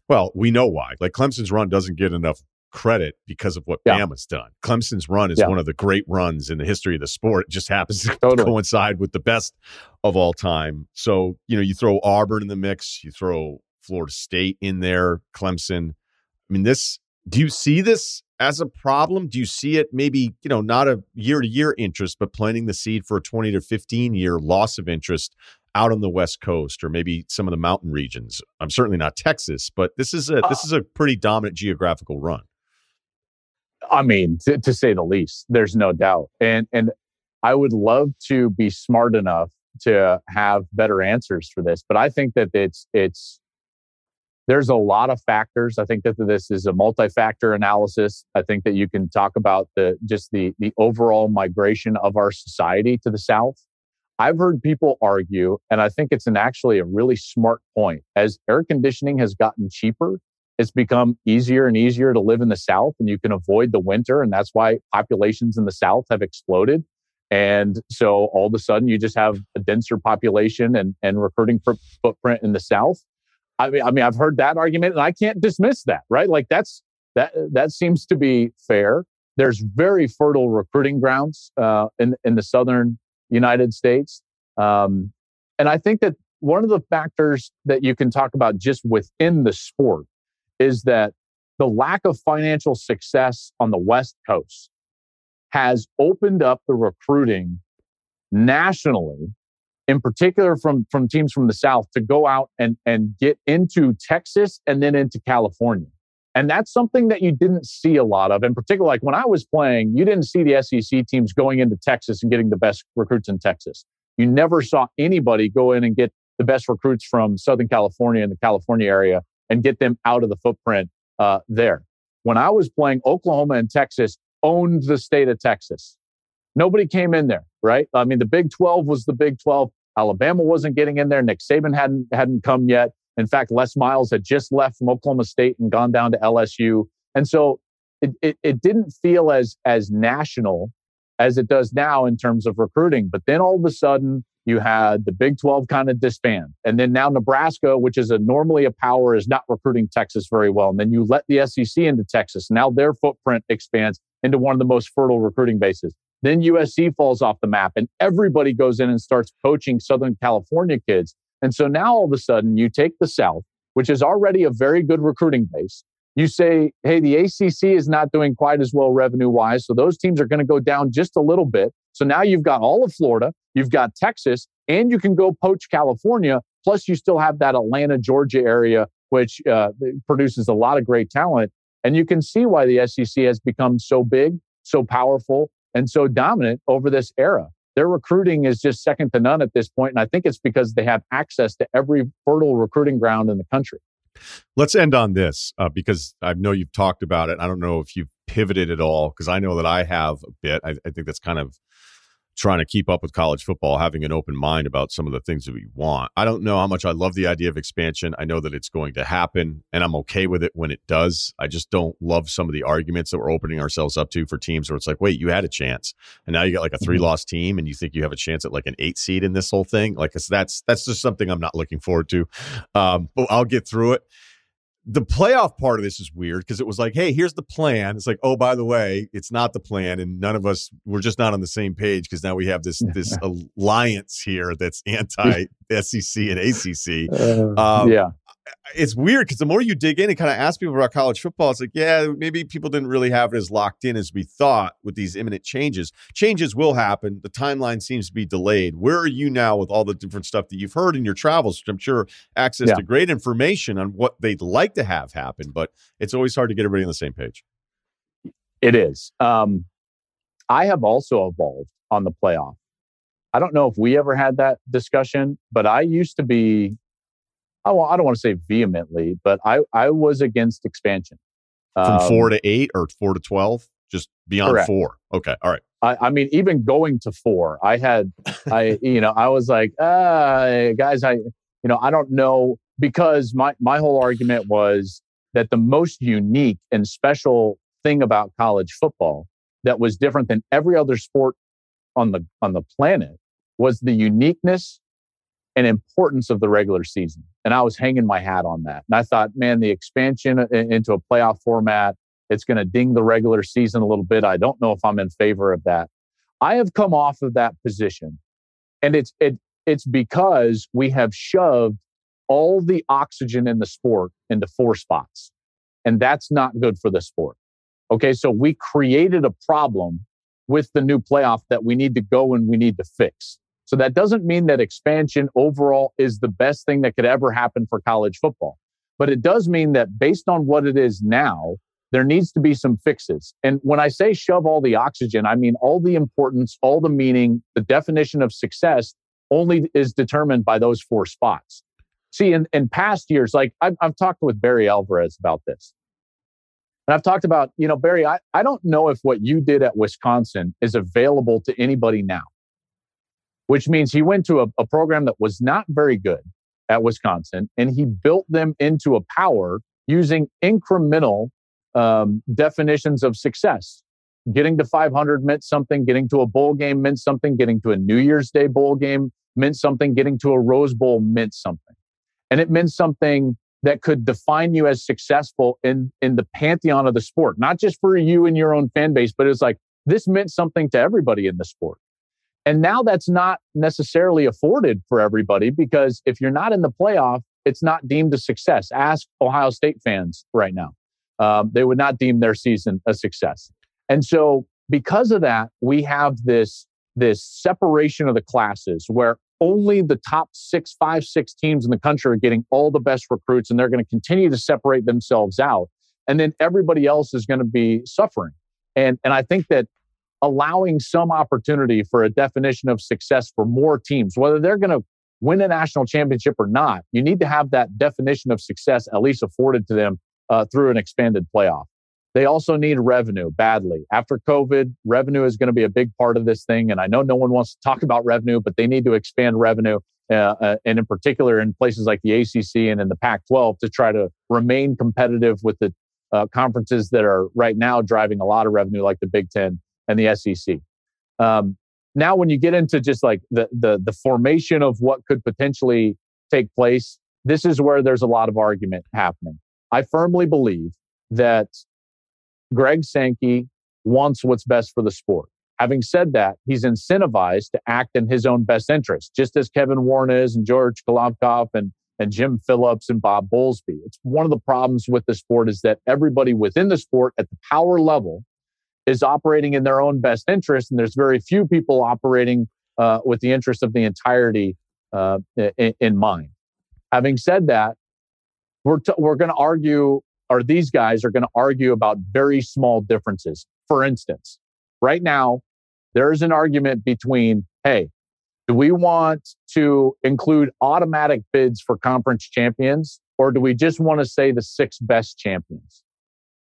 well, we know why. Like Clemson's run doesn't get enough credit because of what yeah. Bama's done. Clemson's run is yeah. one of the great runs in the history of the sport. It just happens to totally. coincide with the best of all time. So, you know, you throw Auburn in the mix, you throw Florida State in there, Clemson. I mean, this, do you see this as a problem? Do you see it maybe, you know, not a year to year interest, but planting the seed for a 20 to 15 year loss of interest out on the West Coast or maybe some of the mountain regions? I'm certainly not Texas, but this is a, uh this is a pretty dominant geographical run. I mean, to, to say the least, there's no doubt. And, and I would love to be smart enough to have better answers for this, but I think that it's, it's, there's a lot of factors. I think that this is a multi-factor analysis. I think that you can talk about the just the the overall migration of our society to the south. I've heard people argue, and I think it's an actually a really smart point. As air conditioning has gotten cheaper, it's become easier and easier to live in the south, and you can avoid the winter, and that's why populations in the south have exploded. And so all of a sudden, you just have a denser population and and recruiting footprint in the south I mean, I mean, I've heard that argument, and I can't dismiss that, right? Like that's that that seems to be fair. There's very fertile recruiting grounds uh, in in the southern United States, um, and I think that one of the factors that you can talk about just within the sport is that the lack of financial success on the West Coast has opened up the recruiting nationally in particular from from teams from the south to go out and and get into Texas and then into California. And that's something that you didn't see a lot of. In particular, like when I was playing, you didn't see the SEC teams going into Texas and getting the best recruits in Texas. You never saw anybody go in and get the best recruits from Southern California and the California area and get them out of the footprint uh, there. When I was playing, Oklahoma and Texas owned the state of Texas. Nobody came in there, right? I mean, the Big 12 was the Big 12. Alabama wasn't getting in there. Nick Saban hadn't hadn't come yet. In fact, Les Miles had just left from Oklahoma State and gone down to LSU. And so it, it, it didn't feel as as national as it does now in terms of recruiting. But then all of a sudden you had the Big 12 kind of disband. And then now Nebraska, which is a normally a power, is not recruiting Texas very well. And then you let the SEC into Texas. Now their footprint expands into one of the most fertile recruiting bases. Then USC falls off the map and everybody goes in and starts poaching Southern California kids. And so now all of a sudden you take the South, which is already a very good recruiting base. You say, hey, the ACC is not doing quite as well revenue wise. So those teams are going to go down just a little bit. So now you've got all of Florida, you've got Texas, and you can go poach California. Plus, you still have that Atlanta, Georgia area, which uh, produces a lot of great talent. And you can see why the SEC has become so big, so powerful, and so dominant over this era. Their recruiting is just second to none at this point, And I think it's because they have access to every fertile recruiting ground in the country. Let's end on this uh, because I know you've talked about it. I don't know if you've pivoted at all because I know that I have a bit. I, I think that's kind of trying to keep up with college football, having an open mind about some of the things that we want. I don't know how much I love the idea of expansion. I know that it's going to happen and I'm okay with it when it does. I just don't love some of the arguments that we're opening ourselves up to for teams where it's like, wait, you had a chance. And now you got like a three loss team and you think you have a chance at like an eight seed in this whole thing. Like that's, that's just something I'm not looking forward to. Um, but I'll get through it the playoff part of this is weird because it was like, hey, here's the plan. It's like, oh, by the way, it's not the plan, and none of us we're just not on the same page because now we have this this [LAUGHS] alliance here that's anti SEC and ACC. Uh, um, yeah, it's weird because the more you dig in and kind of ask people about college football, it's like, yeah, maybe people didn't really have it as locked in as we thought with these imminent changes. Changes will happen. The timeline seems to be delayed. Where are you now with all the different stuff that you've heard in your travels? Which I'm sure access yeah. to great information on what they'd like to have happen, but it's always hard to get everybody on the same page. It is. Um, I have also evolved on the playoff. I don't know if we ever had that discussion, but I used to be oh, I don't want to say vehemently, but I, I was against expansion. From um, four to eight or four to 12? Just beyond correct. four. Okay. All right. I, I, mean, even going to four, I had, [LAUGHS] I, you know, I was like, uh, guys, I, you know, I don't know because my, my whole argument was that the most unique and special thing about college football that was different than every other sport on the, on the planet was the uniqueness and importance of the regular season. And I was hanging my hat on that. And I thought, man, the expansion into a playoff format, it's going to ding the regular season a little bit. I don't know if I'm in favor of that. I have come off of that position. And it's it it's because we have shoved all the oxygen in the sport into four spots. And that's not good for the sport. Okay, so we created a problem with the new playoff that we need to go and we need to fix. So that doesn't mean that expansion overall is the best thing that could ever happen for college football. But it does mean that based on what it is now, there needs to be some fixes. And when I say shove all the oxygen, I mean all the importance, all the meaning, the definition of success only is determined by those four spots. See, in, in past years, like I've, I've talked with Barry Alvarez about this. And I've talked about, you know, Barry, I, I don't know if what you did at Wisconsin is available to anybody now which means he went to a, a program that was not very good at Wisconsin and he built them into a power using incremental um, definitions of success. Getting to 500 meant something, getting to a bowl game meant something, getting to a New Year's Day bowl game meant something, getting to a Rose Bowl meant something. And it meant something that could define you as successful in, in the pantheon of the sport, not just for you and your own fan base, but it's like this meant something to everybody in the sport. And now that's not necessarily afforded for everybody because if you're not in the playoff, it's not deemed a success. Ask Ohio State fans right now. Um, they would not deem their season a success. And so, because of that, we have this, this separation of the classes where only the top six, five, six teams in the country are getting all the best recruits, and they're going to continue to separate themselves out. And then everybody else is going to be suffering. And, and I think that allowing some opportunity for a definition of success for more teams, whether they're going to win a national championship or not. You need to have that definition of success at least afforded to them uh, through an expanded playoff. They also need revenue badly. After COVID, revenue is going to be a big part of this thing. And I know no one wants to talk about revenue, but they need to expand revenue. Uh, uh, and in particular, in places like the ACC and in the Pac 12 to try to remain competitive with the uh, conferences that are right now driving a lot of revenue, like the Big Ten and the SEC. Um, now, when you get into just like the, the the formation of what could potentially take place, this is where there's a lot of argument happening. I firmly believe that Greg Sankey wants what's best for the sport. Having said that, he's incentivized to act in his own best interest, just as Kevin Warren is and George Kliavkoff and, and Jim Phillips and Bob Bowlesby. It's one of the problems with the sport is that everybody within the sport at the power level is operating in their own best interest, and there's very few people operating uh, with the interest of the entirety uh, in, in, mind. Having said that, we're t- we're going to argue, or these guys are going to argue about very small differences. For instance, right now there is an argument between, hey, do we want to include automatic bids for conference champions, or do we just want to say the six best champions?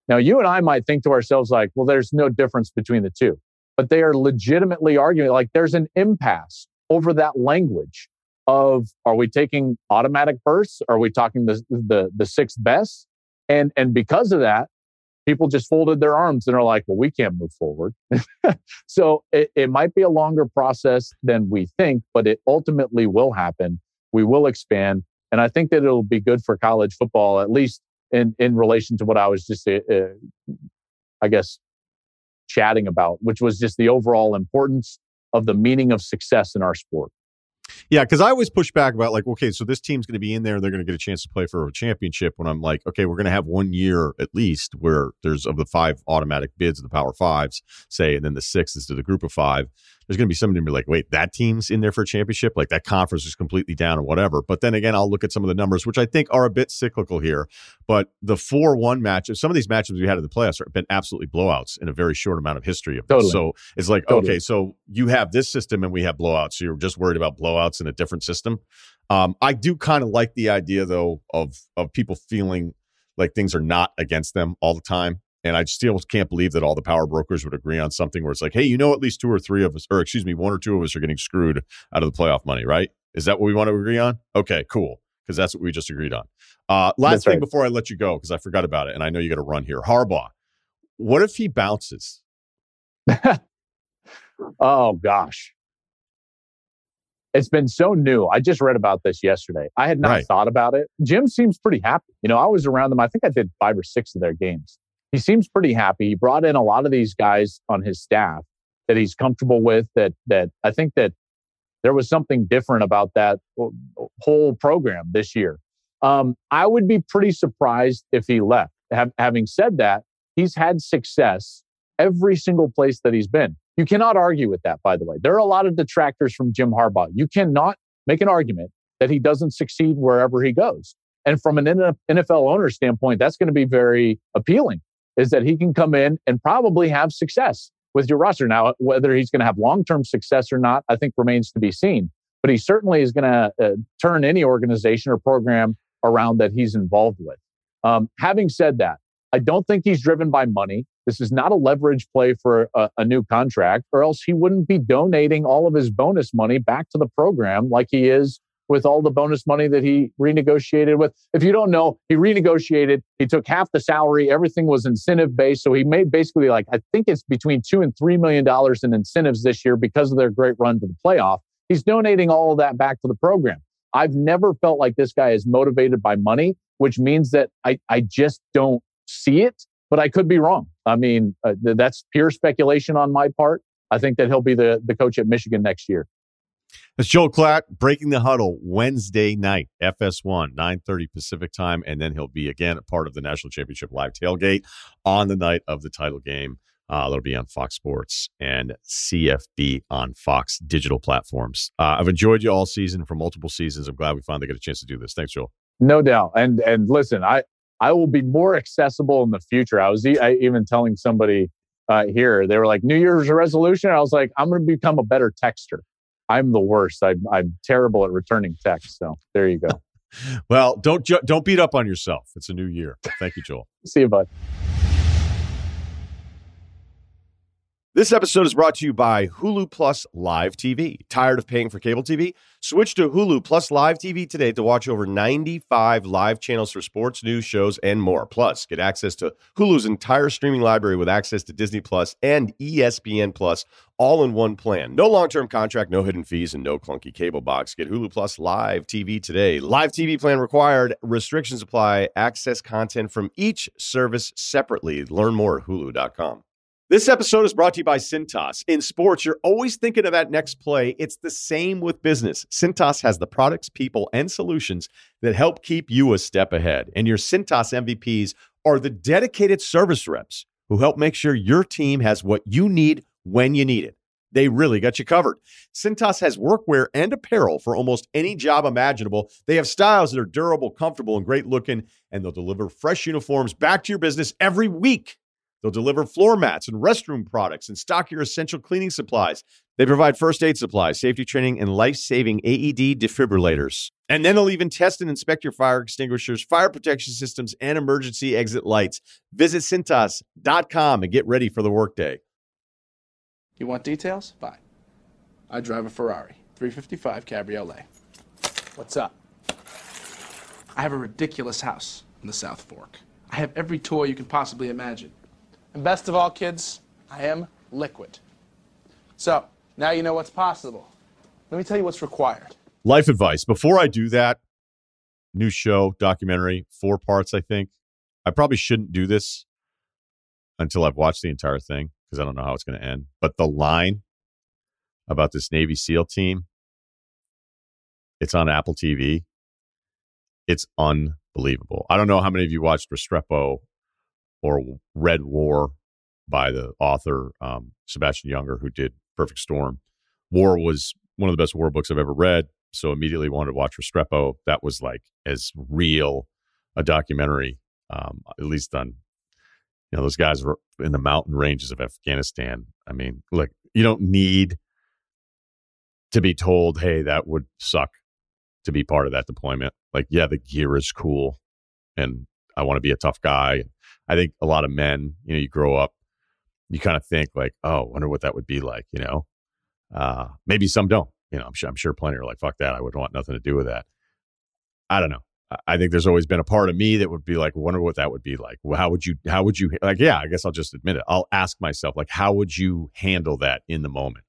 Now, you and I might think to ourselves, like, well, there's no difference between the two, but they are legitimately arguing like there's an impasse over that language of are we taking automatic bursts? Are we talking the, the, the sixth best? And, and because of that, people just folded their arms and are like, well, we can't move forward. [LAUGHS] so it, it might be a longer process than we think, but it ultimately will happen. We will expand. And I think that it'll be good for college football, at least in in relation to what I was just, uh, uh, I guess, chatting about, which was just the overall importance of the meaning of success in our sport. Yeah, because I always push back about like, okay, so this team's going to be in there, they're going to get a chance to play for a championship. When I'm like, okay, we're going to have one year at least where there's of the five automatic bids of the Power Fives, say, and then the six is to the Group of Five there's going to be somebody to be like, wait, that team's in there for a championship? Like that conference is completely down or whatever. But then again, I'll look at some of the numbers, which I think are a bit cyclical here. But the 4 1 matches, some of these matches we had in the playoffs have been absolutely blowouts in a very short amount of history of totally. So it's like, totally. okay, so you have this system and we have blowouts. So you're just worried about blowouts in a different system. Um, I do kind of like the idea, though, of of people feeling like things are not against them all the time. And I still can't believe that all the power brokers would agree on something where it's like, hey, you know, at least two or three of us, or excuse me, one or two of us are getting screwed out of the playoff money, right? Is that what we want to agree on? Okay, cool. Because that's what we just agreed on. Uh, last that's thing right. before I let you go, because I forgot about it, and I know you got to run here. Harbaugh, what if he bounces? [LAUGHS] oh gosh, it's been so new. I just read about this yesterday. I had not right. thought about it. Jim seems pretty happy. You know, I was around them. I think I did five or six of their games he seems pretty happy. He brought in a lot of these guys on his staff that he's comfortable with. That that I think that there was something different about that whole program this year. Um, I would be pretty surprised if he left. Have, having said that, he's had success every single place that he's been. You cannot argue with that, by the way. There are a lot of detractors from Jim Harbaugh. You cannot make an argument that he doesn't succeed wherever he goes. And from an NFL owner standpoint, that's going to be very appealing is that he can come in and probably have success with your roster. Now, whether he's going to have long term success or not, I think remains to be seen. But he certainly is going to uh, turn any organization or program around that he's involved with. Um, having said that, I don't think he's driven by money. This is not a leverage play for a, a, new contract, or else he wouldn't be donating all of his bonus money back to the program like he is with all the bonus money that he renegotiated with. If you don't know, he renegotiated, he took half the salary, everything was incentive based. So he made basically like, I think it's between two and three million dollars in incentives this year because of their great run to the playoff. He's donating all of that back to the program. I've never felt like this guy is motivated by money, which means that I, I just don't see it, but I could be wrong. I mean, uh, that's pure speculation on my part. I think that he'll be the, the coach at Michigan next year. It's Joel Klatt breaking the huddle Wednesday night, FS1, 9.30 Pacific time. And then he'll be again a part of the National Championship live tailgate on the night of the title game. Uh, that'll be on Fox Sports and CFB on Fox digital platforms. Uh, I've enjoyed you all season for multiple seasons. I'm glad we finally get a chance to do this. Thanks, Joel. No doubt. And and listen, I I will be more accessible in the future. I was e- I even telling somebody uh, here, they were like, New Year's resolution. I was like, I'm going to become a better texter. I'm the worst. I'm, I'm terrible at returning text. So there you go. [LAUGHS] well, don't ju- don't beat up on yourself. It's a new year. Thank you, Joel. See you, bud. This episode is brought to you by Hulu Plus Live TV. Tired of paying for cable TV? Switch to Hulu Plus Live TV today to watch over 95 live channels for sports, news, shows, and more. Plus, get access to Hulu's entire streaming library with access to Disney Plus and ESPN Plus all in one plan. No long-term contract, no hidden fees, and no clunky cable box. Get Hulu Plus Live TV today. Live TV plan required. Restrictions apply. Access content from each service separately. Learn more at hulu.com. This episode is brought to you by Cintas. In sports, you're always thinking of that next play. It's the same with business. Cintas has the products, people, and solutions that help keep you a step ahead. And your Cintas MVPs are the dedicated service reps who help make sure your team has what you need when you need it. They really got you covered. Cintas has workwear and apparel for almost any job imaginable. They have styles that are durable, comfortable, and great looking, and they'll deliver fresh uniforms back to your business every week. They'll deliver floor mats and restroom products and stock your essential cleaning supplies. They provide first aid supplies, safety training, and life saving AED defibrillators. And then they'll even test and inspect your fire extinguishers, fire protection systems, and emergency exit lights. Visit Cintas.com and get ready for the workday. You want details? Fine. I drive a Ferrari 355 Cabriolet. What's up? I have a ridiculous house in the South Fork. I have every toy you can possibly imagine. And best of all, kids, I am liquid. So, now you know what's possible. Let me tell you what's required. Life advice. Before I do that, new show, documentary, four parts, I think. I probably shouldn't do this until I've watched the entire thing because I don't know how it's going to end. But the line about this Navy SEAL team, it's on Apple TV. It's unbelievable. I don't know how many of you watched Restrepo or read War by the author um, Sebastian Junger, who did Perfect Storm. War was one of the best war books I've ever read. So immediately wanted to watch Restrepo. That was like as real a documentary, um, at least on, you know, those guys were in the mountain ranges of Afghanistan. I mean, look, you don't need to be told, hey, that would suck to be part of that deployment. Like, yeah, the gear is cool and I want to be a tough guy. I think a lot of men, you know, you grow up, you kind of think like, oh, wonder what that would be like, you know? Uh, maybe some don't. You know, I'm sure, I'm sure plenty are like, fuck that. I would not want nothing to do with that. I don't know. I think there's always been a part of me that would be like, wonder what that would be like. Well, how would you, how would you, like, yeah, I guess I'll just admit it. I'll ask myself, like, how would you handle that in the moment?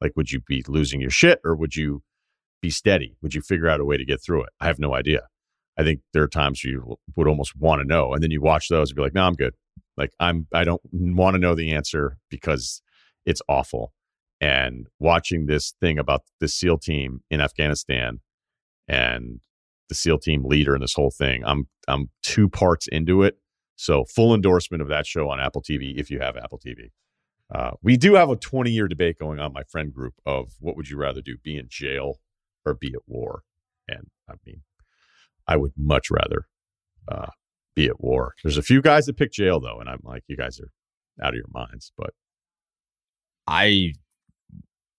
Like, would you be losing your shit or would you be steady? Would you figure out a way to get through it? I have no idea. I think there are times you would almost want to know. And then you watch those and be like, no, I'm good. Like, I'm, I don't want to know the answer because it's awful and watching this thing about the SEAL team in Afghanistan and the SEAL team leader and this whole thing. I'm I'm two parts into it. So full endorsement of that show on Apple TV if you have Apple TV. Uh, we do have a 20 year debate going on my friend group of what would you rather do, be in jail or be at war? And I mean, I would much rather uh, be at war. There's a few guys that pick jail though, and I'm like, you guys are out of your minds. But I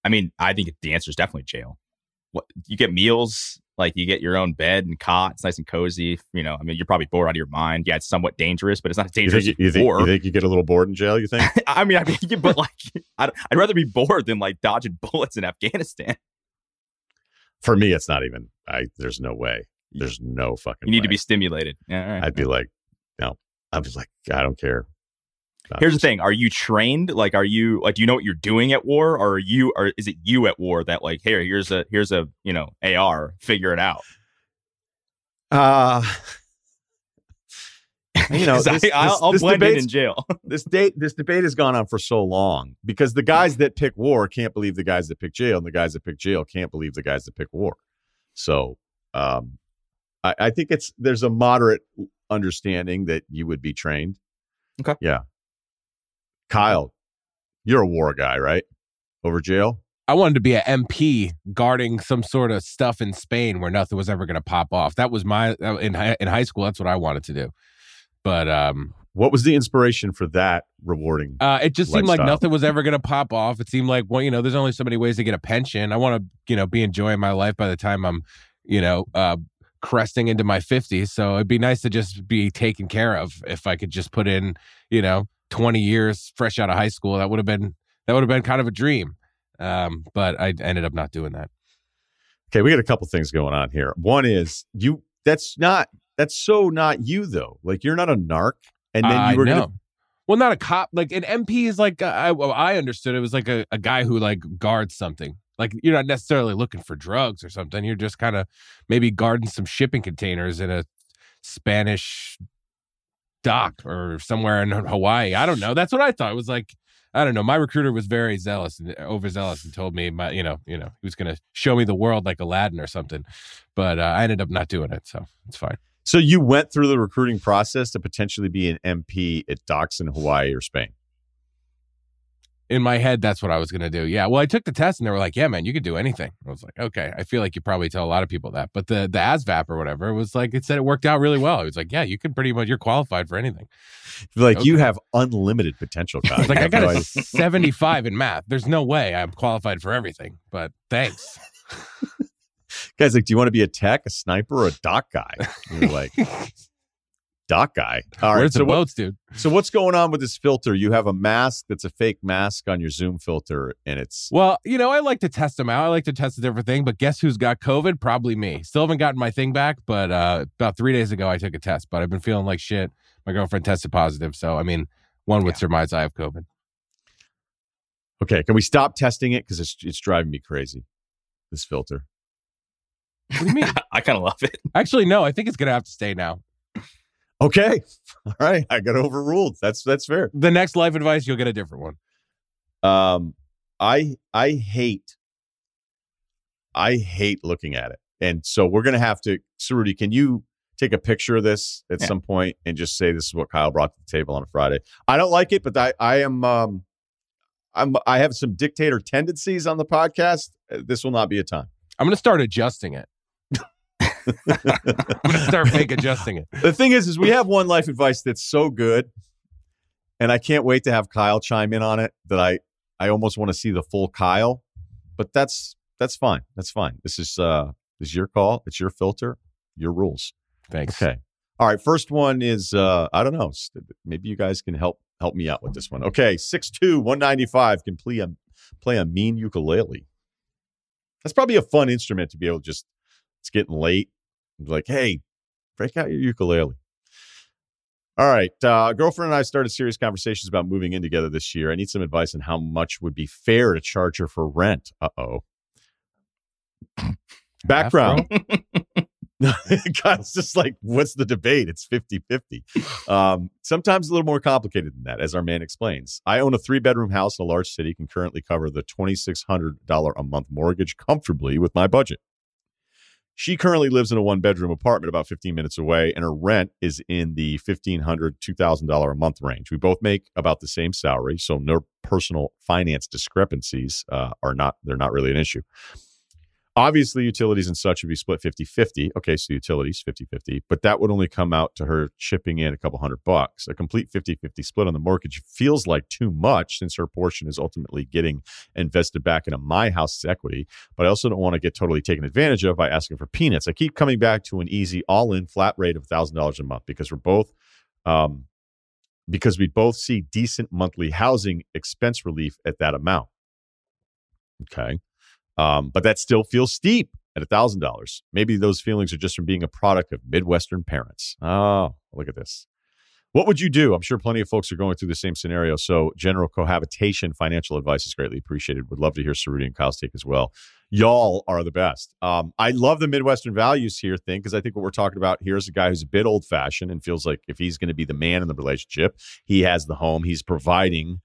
I mean, I think the answer is definitely jail. What you get meals, like you get your own bed and cot. It's nice and cozy. You know, I mean, you're probably bored out of your mind. Yeah, it's somewhat dangerous, but it's not dangerous. You think you, think, you, think you get a little bored in jail? You think? [LAUGHS] I mean, I mean, but like, [LAUGHS] I'd, I'd rather be bored than like dodging [LAUGHS] bullets in Afghanistan. For me, it's not even. I there's no way. There's no fucking. You need way. to be stimulated. Yeah, I'd be like, no. I'm just like, I don't care. Here's the thing: Are you trained? Like, are you like? Do you know what you're doing at war, or are you, or is it you at war that like, hey, here's a here's a you know AR, figure it out. Uh [LAUGHS] you know, this, I, will this blend in in jail. [LAUGHS] this date, this debate has gone on for so long because the guys that pick war can't believe the guys that pick jail, and the guys that pick jail can't believe the guys that pick war. So, um, I, I think it's there's a moderate understanding that you would be trained. Okay. Yeah. Kyle, you're a war guy, right? Over jail? I wanted to be an MP guarding some sort of stuff in Spain where nothing was ever going to pop off. That was my in high, in high school. That's what I wanted to do. But um, what was the inspiration for that rewarding? Uh, it just seemed like nothing was ever going to pop off. It seemed like well, you know, there's only so many ways to get a pension. I want to, you know, be enjoying my life by the time I'm, you know, uh, cresting into my 50s. So it'd be nice to just be taken care of if I could just put in, you know, 20 years fresh out of high school. That would have been that would have been kind of a dream. Um, but I ended up not doing that. Okay, we got a couple things going on here. One is you that's not that's so not you though. Like you're not a narc and then you were gonna Well, not a cop. Like an MP is like uh, I, well, I understood it was like a, a guy who like guards something. Like you're not necessarily looking for drugs or something. You're just kind of maybe guarding some shipping containers in a Spanish dock or somewhere in [LAUGHS] Hawaii. I don't know. That's what I thought. It was like I don't know. My recruiter was very zealous and overzealous and told me my you know you know he was going to show me the world like Aladdin or something. But uh, I ended up not doing it, so it's fine. So you went through the recruiting process to potentially be an MP at docks in Hawaii or Spain. In my head, that's what I was going to do. Yeah. Well, I took the test and they were like, yeah, man, you could do anything. I was like, okay. I feel like you probably tell a lot of people that. But the, the ASVAB or whatever was like, it said it worked out really well. It was like, yeah, you can pretty much, you're qualified for anything. Like you have unlimited potential. [LAUGHS] Kyle. Like, I got a [LAUGHS] 75 in math. There's no way I'm qualified for everything, but thanks. [LAUGHS] Guys, like, do you want to be a tech, a sniper, or a doc guy? And you're like, dock guy. All right. Where's So, the what, boats, dude? so what's going on with this filter? You have a mask that's a fake mask on your Zoom filter, and it's Well, you know, I like to test them out. I like to test a different thing, but guess who's got COVID? Probably me. Still haven't gotten my thing back, but uh, about three days ago, I took a test, but I've been feeling like shit. My girlfriend tested positive. So, I mean, one would surmise I have COVID. okay. Can we stop testing it because it's it's driving me crazy? This filter. What do you mean? [LAUGHS] I kind of love it. Actually, no, I think it's going to have to stay now. Okay. [LAUGHS] All right. I got overruled. That's that's fair. The next life advice, you'll get a different one. Um, I I hate I hate looking at it, and so we're gonna have to. Ceruti, can you take a picture of this at Yeah. some point and just say this is what Kyle brought to the table on a Friday? I don't like it, but I I am um I'm I have some dictator tendencies on the podcast. This will not be a time. I'm going to start adjusting it. I'm going to start fake adjusting it. the thing is, is we have one life advice that's so good, and I can't wait to have Kyle chime in on it. That I I almost want to see the full Kyle, but that's that's fine. That's fine. This is uh this is your call. It's your filter, your rules. Thanks. Okay. All right. First one is uh I don't know. Maybe you guys can help help me out with this one. Okay, 6'2", 195 can play a play a mean ukulele. That's probably a fun instrument to be able to just. It's getting late. I'm Like, hey, break out your ukulele. All right. Uh, girlfriend and I started serious conversations about moving in together this year. I need some advice on how much would be fair to charge her for rent. Uh oh. [CLEARS THROAT] Background. Kyle's [LAUGHS] [LAUGHS] just like, what's the debate? It's 50 50. Um, sometimes a little more complicated than that, as our man explains. I own a three bedroom house in a large city, can currently cover the $2,600 a month mortgage comfortably with my budget. She currently lives in a one bedroom apartment about 15 minutes away, and her rent is in the $1,500, $2,000 a month range. We both make about the same salary, so no personal finance discrepancies uh, are not, they're not really an issue. Obviously, utilities and such would be split 50 50. Okay, so utilities 50 50, but that would only come out to her chipping in a couple hundred bucks. A complete 50 50 split on the mortgage feels like too much since her portion is ultimately getting invested back into my house's equity. But I also don't want to get totally taken advantage of by asking for peanuts. I keep coming back to an easy all in flat rate of $1,000 a month because we're both. Um, because we both see decent monthly housing expense relief at that amount. Okay. Um, but that still feels steep at $1,000. Maybe those feelings are just from being a product of Midwestern parents. Oh, look at this. What would you do? I'm sure plenty of folks are going through the same scenario. So, general cohabitation financial advice is greatly appreciated. Would love to hear Ceruti and Kyle's take as well. Y'all are the best. Um, I love the Midwestern values here thing because I think what we're talking about here is a guy who's a bit old fashioned and feels like if he's going to be the man in the relationship, he has the home, he's providing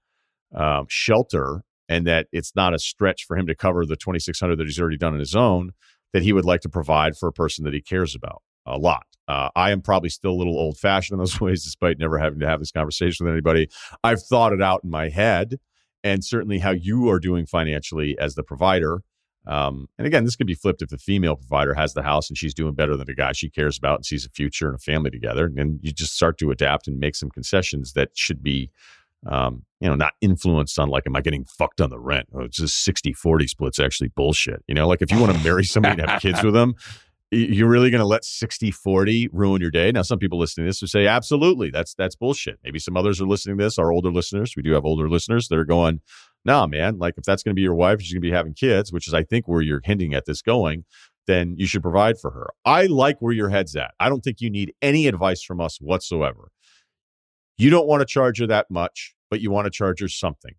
um, shelter, and that it's not a stretch for him to cover the 2600 that he's already done on his own. That he would like to provide for a person that he cares about a lot. Uh, I am probably still a little old fashioned in those [LAUGHS] ways, despite never having to have this conversation with anybody. I've thought it out in my head, and certainly how you are doing financially as the provider. Um, and again, this could be flipped if the female provider has the house and she's doing better than the guy she cares about and sees a future and a family together. And you just start to adapt and make some concessions that should be, um, you know, not influenced on like, am I getting fucked on the rent? Oh, it's just 60 40 splits actually bullshit. You know, like if you want to marry somebody and have kids with [LAUGHS] them, you're really going to let 60 40 ruin your day. Now, some people listening to this would say, absolutely, that's that's bullshit. Maybe some others are listening to this, our older listeners. We do have older listeners that are going, nah man, like if that's going to be your wife, she's going to be having kids, which is, I think, where you're hinting at this going, then you should provide for her. I like where your head's at. I don't think you need any advice from us whatsoever. You don't want to charge her that much, but you want to charge her something.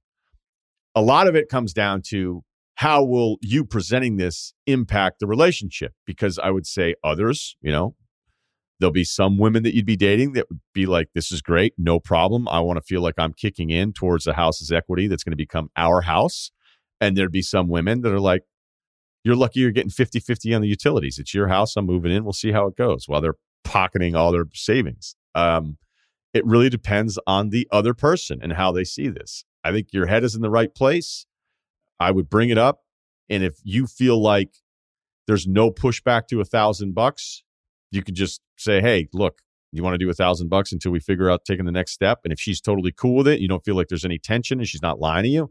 A lot of it comes down to how will you presenting this impact the relationship? Because I would say others, you know, there'll be some women that you'd be dating that would be like, this is great, no problem. I want to feel like I'm kicking in towards the house's equity that's going to become our house. And there'd be some women that are like, you're lucky you're getting 50 50 on the utilities. It's your house. I'm moving in. We'll see how it goes while they're pocketing all their savings. Um, it really depends on the other person and how they see this. I think your head is in the right place. I would bring it up. And if you feel like there's no pushback to a thousand bucks, you could just say, Hey, look, you want to do a thousand bucks until we figure out taking the next step. And if she's totally cool with it, you don't feel like there's any tension and she's not lying to you,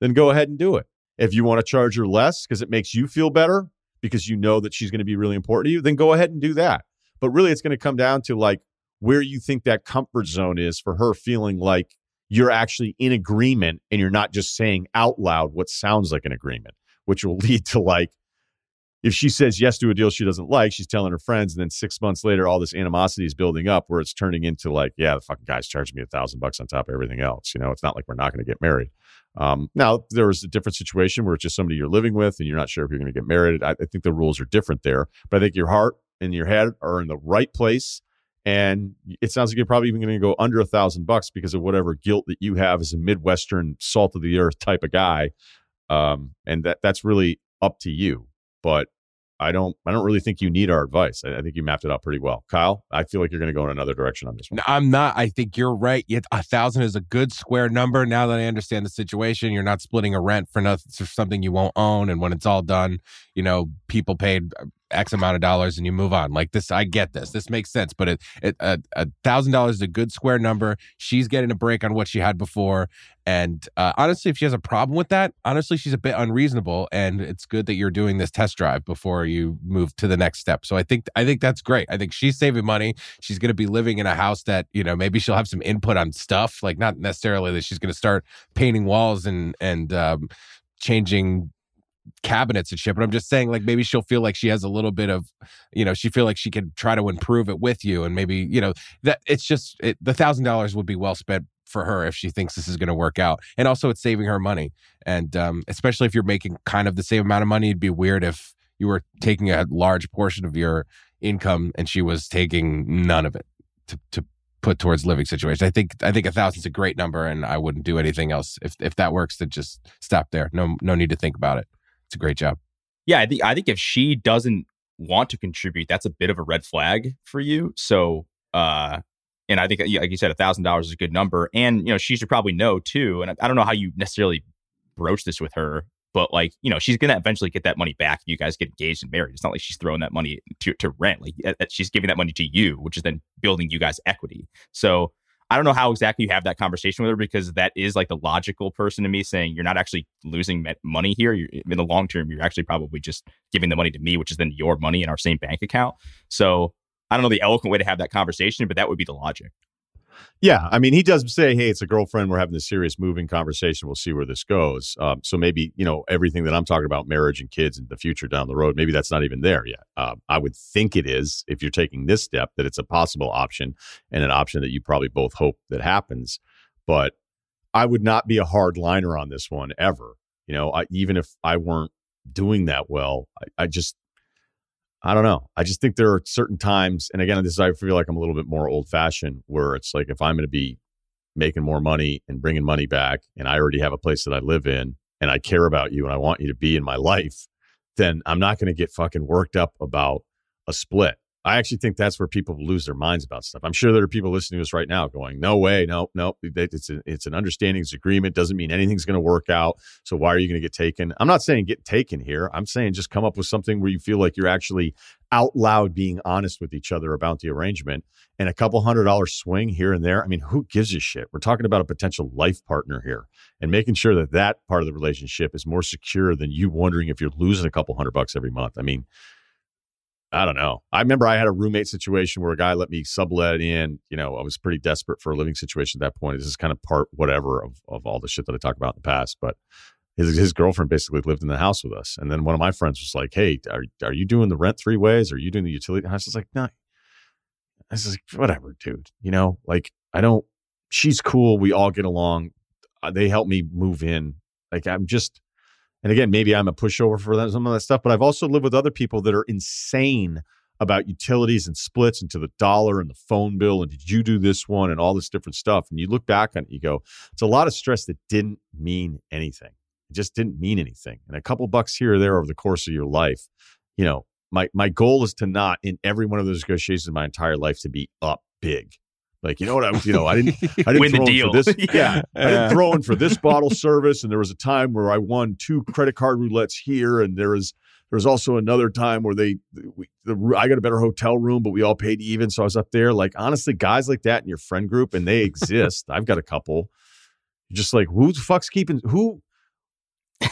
then go ahead and do it. If you want to charge her less because it makes you feel better because you know that she's going to be really important to you, then go ahead and do that. But really, it's going to come down to like where you think that comfort zone is for her feeling like you're actually in agreement and you're not just saying out loud what sounds like an agreement, which will [LAUGHS] lead to like, if she says yes to a deal she doesn't like, she's telling her friends, and then six months later, all this animosity is building up where it's turning into like, yeah, the fucking guy's charging me a thousand bucks on top of everything else. You know, it's not like we're not going to get married. Um, now, there was a different situation where it's just somebody you're living with and you're not sure if you're going to get married. I, I think the rules are different there, but I think your heart and your head are in the right place. And it sounds like you're probably even going to go under a thousand bucks because of whatever guilt that you have as a midwestern salt of the earth type of guy um, and that that's really up to you but I don't I don't really think you need our advice. I, I think you mapped it out pretty well. Kyle, I feel like you're going to go in another direction on this one. I'm not. I think you're right. Yet a thousand is a good square number. Now that I understand the situation, you're not splitting a rent for nothing for something you won't own, and when it's all done, you know, people paid X amount of dollars and you move on. Like this, I get this. This makes sense. But it, it a thousand dollars is a good square number. She's getting a break on what she had before. And uh, honestly, if she has a problem with that, honestly, she's a bit unreasonable. And it's good that you're doing this test drive before you move to the next step. So I think I think that's great. I think she's saving money. She's going to be living in a house that you know maybe she'll have some input on stuff. Like not necessarily that she's going to start painting walls and and um, changing cabinets and shit but i'm just saying like maybe she'll feel like she has a little bit of you know she feel like she can try to improve it with you and maybe you know that it's just it, the thousand dollars would be well spent for her if she thinks this is going to work out and also it's saving her money and um, especially if you're making kind of the same amount of money it'd be weird if you were taking a large portion of your income and she was taking none of it to, to put towards living situation. I think I think a thousand's a great number, and I wouldn't do anything else. If if that works, then just stop there. No no need to think about it. It's a great job. Yeah, I think I think if she doesn't want to contribute, that's a bit of a red flag for you. So, uh, and I think, like you said, a thousand dollars is a good number, and you know she should probably know too. And I, I don't know how you necessarily broach this with her, but like you know she's gonna eventually get that money back if you guys get engaged and married. It's not like she's throwing that money to to rent. Like she's giving that money to you, which is then building you guys equity. So I don't know how exactly you have that conversation with her because that is like the logical person to me saying you're not actually losing money here. You're, in the long term, you're actually probably just giving the money to me, which is then your money in our same bank account. So I don't know the eloquent way to have that conversation, but that would be the logic. Yeah, I mean, he does say, "Hey, it's a girlfriend. We're having a serious moving conversation. We'll see where this goes." Um, so maybe you know everything that I'm talking about, marriage and kids and the future down the road. Maybe that's not even there yet. Uh, I would think it is if you're taking this step that it's a possible option and an option that you probably both hope that happens. But I would not be a hard liner on this one ever. You know, I, even if I weren't doing that well, I, I just I don't know. I just think there are certain times, and again, this is, I feel like I'm a little bit more old fashioned, where it's like if I'm going to be making more money and bringing money back, and I already have a place that I live in, and I care about you, and I want you to be in my life, then I'm not going to get fucking worked up about a split. I actually think that's where people lose their minds about stuff. I'm sure there are people listening to us right now going, "No way, no, no, it's a, it's an understanding, it's agreement. Doesn't mean anything's going to work out. So why are you going to get taken?" I'm not saying get taken here. I'm saying just come up with something where you feel like you're actually out loud being honest with each other about the arrangement and a couple hundred dollar swing here and there. I mean, who gives a shit? We're talking about a potential life partner here and making sure that that part of the relationship is more secure than you wondering if you're losing a couple hundred bucks every month. I mean I don't know. I remember I had a roommate situation where a guy let me sublet in. You know, I was pretty desperate for a living situation at that point. This is kind of part whatever of, of all the shit that I talked about in the past. But his his girlfriend basically lived in the house with us. And then one of my friends was like, Hey, are are you doing the rent three ways? Are you doing the utility? And I was just like, No. Nah. I was like, whatever, dude. You know, like I don't she's cool. We all get along. Uh, they help me move in. Like I'm just and again, maybe I'm a pushover for that, some of that stuff, but I've also lived with other people that are insane about utilities and splits and to the dollar and the phone bill and did you do this one and all this different stuff. And you look back on it, you go, it's a lot of stress that didn't mean anything. It just didn't mean anything. And a couple bucks here or there over the course of your life, you know, my my goal is to not in every one of those negotiations in my entire life to be up big. Like, you know what I was, you know, I didn't, [LAUGHS] I didn't Win throw the in deal. for this. [LAUGHS] Yeah, I didn't throw in for this [LAUGHS] bottle service. And there was a time where I won two credit card roulettes here. And there was, there was also another time where they, we, the, I got a better hotel room, but we all paid even. So I was up there. Like, honestly, guys like that in your friend group, and they exist. I've got a couple. Just like, who the fuck's keeping, who,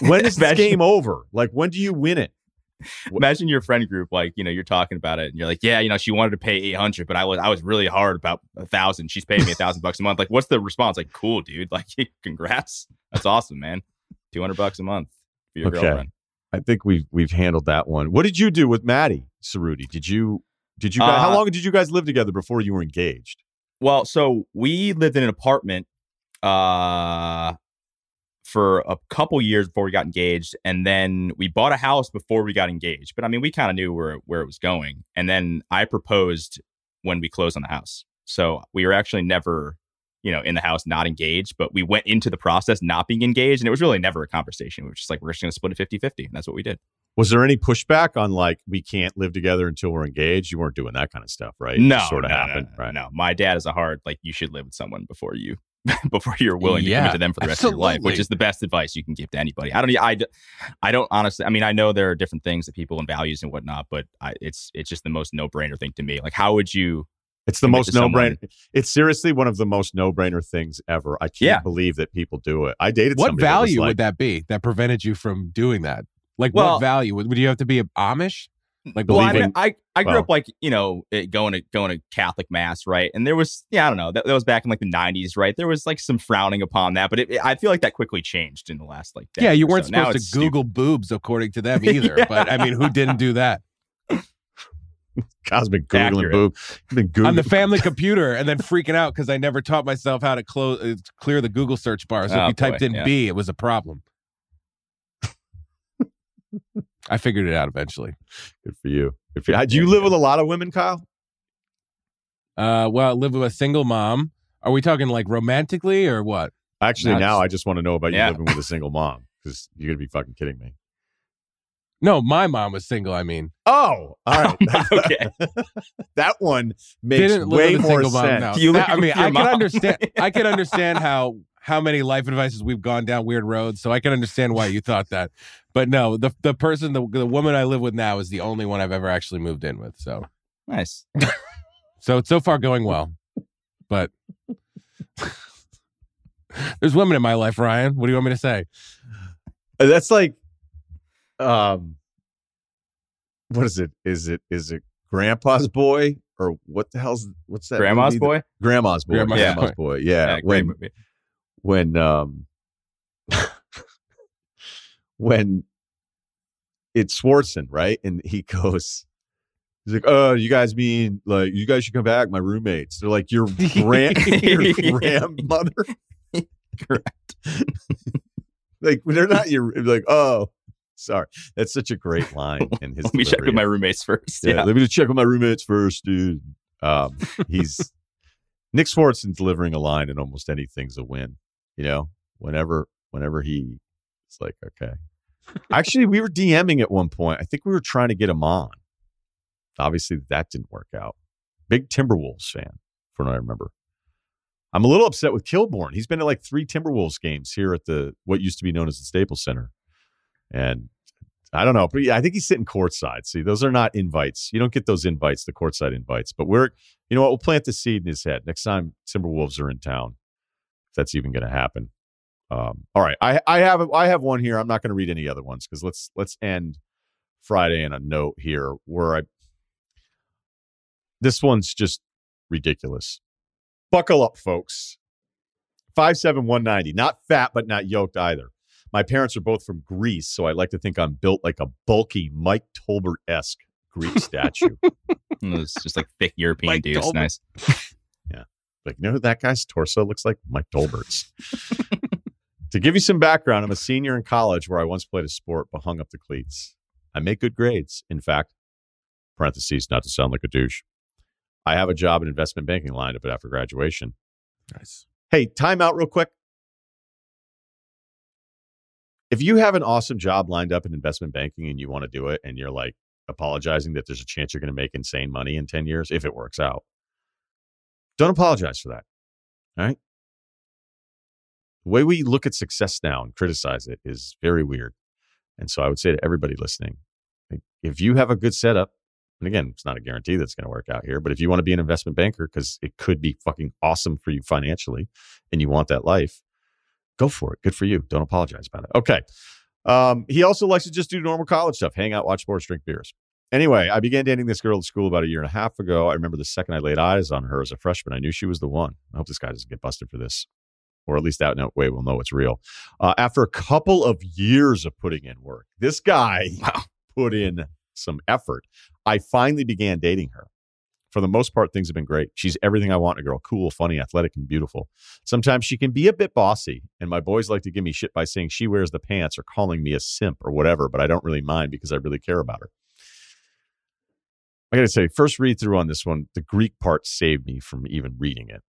when is this game over? Like, when do you win it? Imagine your friend group, like you know, you're talking about it, and you're like, "Yeah, you know, she wanted to pay eight hundred, but I was I was really hard about a thousand. She's paying me a [LAUGHS] thousand bucks a month. Like, what's the response? Like, cool, dude. [LAUGHS] Like, congrats. That's awesome, man. Two hundred bucks a month for your Okay. girlfriend. I think we've we've handled that one. What did you do with Maddie Ceruti? Did you did you guys, how Uh, long did you guys live together before you were engaged? Well, so we lived in an apartment uh for a couple years before we got engaged and then we bought a house before we got engaged. But I mean, we kind of knew where where it was going. And then I proposed when we closed on the house. So we were actually never, you know, in the house not engaged, but we went into the process not being engaged. And it was really never a conversation. We were just like, we're just going to split it 50 50. And that's what we did. Was there any pushback on like we can't live together until we're engaged? You weren't doing that kind of stuff, right? No, sort of no, no, happened, no, right? No, my dad is a hard like you should live with someone before you [LAUGHS] before you're willing to Yeah, commit to them for the rest of your life, which is the best advice you can give to anybody. I don't, I, I don't honestly. I mean, I know there are different things that people and values and whatnot, but I, it's it's just the most no brainer thing to me. Like, how would you? It's the most no brainer. It's seriously one of the most no brainer things ever. I can't Yeah. believe that people do it. I dated What somebody that value like, would that be that prevented you from doing that? Like, Well- what value would, would you have to be Amish? Like, Well, I, mean, I, I grew well- up like you know eh, going to going to Catholic mass, right? And there was yeah, I don't know, that, that was back in like the '90s, right? There was like some frowning upon that, but it, it- I feel like that quickly changed in the last like yeah, you weren't so. Supposed to Google boobs according to them [LAUGHS] either. Yeah. But I mean, who didn't do that [LAUGHS] Kyle's googling Accurate. boob. Been googling. on the family [LAUGHS] computer and then freaking out because I never taught myself how to close uh, clear the Google search bar. So Oh, if you typed in yeah. B, it was a problem. I figured it out eventually. Good for you. Good for you. Do you live with a lot of women, Kyle? Uh, well, I live with a single mom. Are we talking like romantically or what? Actually, No, now it's- I just want to know about you Yeah. living with a single mom because you're gonna be fucking kidding me. No, my mom was single. I mean, Oh, all right. [LAUGHS] okay. [LAUGHS] that one makes didn't live way with a more single mom. sense. No, You That- live I mean, with your I can understand. I can understand how how many life advices we've gone down weird roads. So I can understand why you thought that. But no, the the person, the the woman I live with now is the only one I've ever actually moved in with. So nice. [LAUGHS] so it's so far going well, but. [LAUGHS] There's women in my life, Ryan. What do you want me to say? That's like, um, what is it? Is it is it Grandpa's boy or what the hell's what's that? Grandma's movie? boy. Grandma's boy. Grandma's Grandma's, boy. boy. Yeah. Yeah, great when movie. When um [LAUGHS] when it's Swardson, right? And he [LAUGHS] goes, he's like, "Oh, you guys mean like you guys should come back, my roommates." They're like, "Your grand, [LAUGHS] your grandmother." Correct. like they're not your like. Oh, sorry. That's such a great line in his. Let me check with my roommates first. Yeah, Yeah. let me just check with my roommates first, dude. Um, he's Nick Swardson's delivering a line, and almost anything's a win. You know, whenever whenever he, it's like okay. [LAUGHS] Actually, we were DMing at one point. I think we were trying to get him on. Obviously, that didn't work out. Big Timberwolves fan, from what I remember. I'm a little upset with Kilborn. He's been at like three Timberwolves games here at the what used to be known as the Staples Center, and I don't know, but yeah, I think he's sitting courtside. See, those are not invites. You don't get those invites, the courtside invites. But we're, you know what? We'll plant the seed in his head next time Timberwolves are in town, that's even going to happen. Um, all right, I I have I have one here. I'm not going to read any other ones because let's let's end Friday in a note here where I. This one's just ridiculous. Buckle up, folks. Five seven one ninety. Not fat, but not yoked either. My parents are both from Greece, so I like to think I'm built like a bulky Mike Tolbert esque Greek statue. [LAUGHS] It's just like thick European Mike dudes. Tolbert. Nice. [LAUGHS] like, you know who that guy's torso looks like? Mike Tolbert's. to give you some background, I'm a senior in college where I once played a sport but hung up the cleats. I make good grades. In fact, parentheses, not to sound like a douche. I have a job in investment banking lined up after graduation. Nice. Hey, time out real quick. If you have an awesome job lined up in investment banking and you want to do it and you're like apologizing that there's a chance you're going to make insane money in 10 years, if it works out, don't apologize for that. All right. The way we look at success now and criticize it is very weird. And so I would say to everybody listening, if you have a good setup, and again, it's not a guarantee that's going to work out here, but if you want to be an investment banker because it could be fucking awesome for you financially and you want that life, go for it. Good for you. Don't apologize about it. Okay. Um, he also likes to just do normal college stuff, hang out, watch sports, drink beers. Anyway, I began dating this girl at school about a year and a half ago. I remember the second I laid eyes on her as a freshman, I knew she was the one. I hope this guy doesn't get busted for this, or at least out and out way we'll know it's real. Uh, after a couple of years of putting in work, this guy [LAUGHS] Wow. put in some effort. I finally began dating her. For the most part, things have been great. She's everything I want in a girl cool, funny, athletic, and beautiful. Sometimes she can be a bit bossy, and my boys like to give me shit by saying she wears the pants or calling me a simp or whatever, but I don't really mind because I really care about her. I got to say, first read through on this one, the Greek part saved me from even reading it.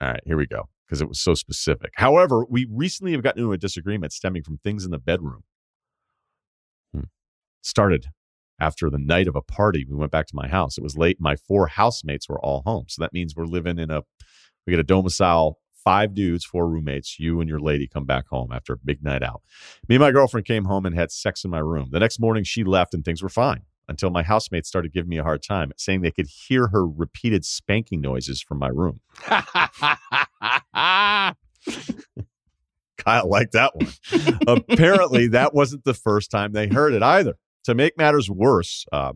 All right, here we go, because it was so specific. However, we recently have gotten into a disagreement stemming from things in the bedroom. Hmm. Started after the night of a party. We went back to my house. It was late. My four housemates were all home. So that means we're living in a, we get a domicile, five dudes, four roommates. You and your lady come back home after a big night out. Me and my girlfriend came home and had sex in my room. The next morning, she left and things were fine until my housemates started giving me a hard time, saying they could hear her repeated spanking noises from my room. Kyle liked that one. [LAUGHS] Apparently, that wasn't the first time they heard it either. To make matters worse, uh,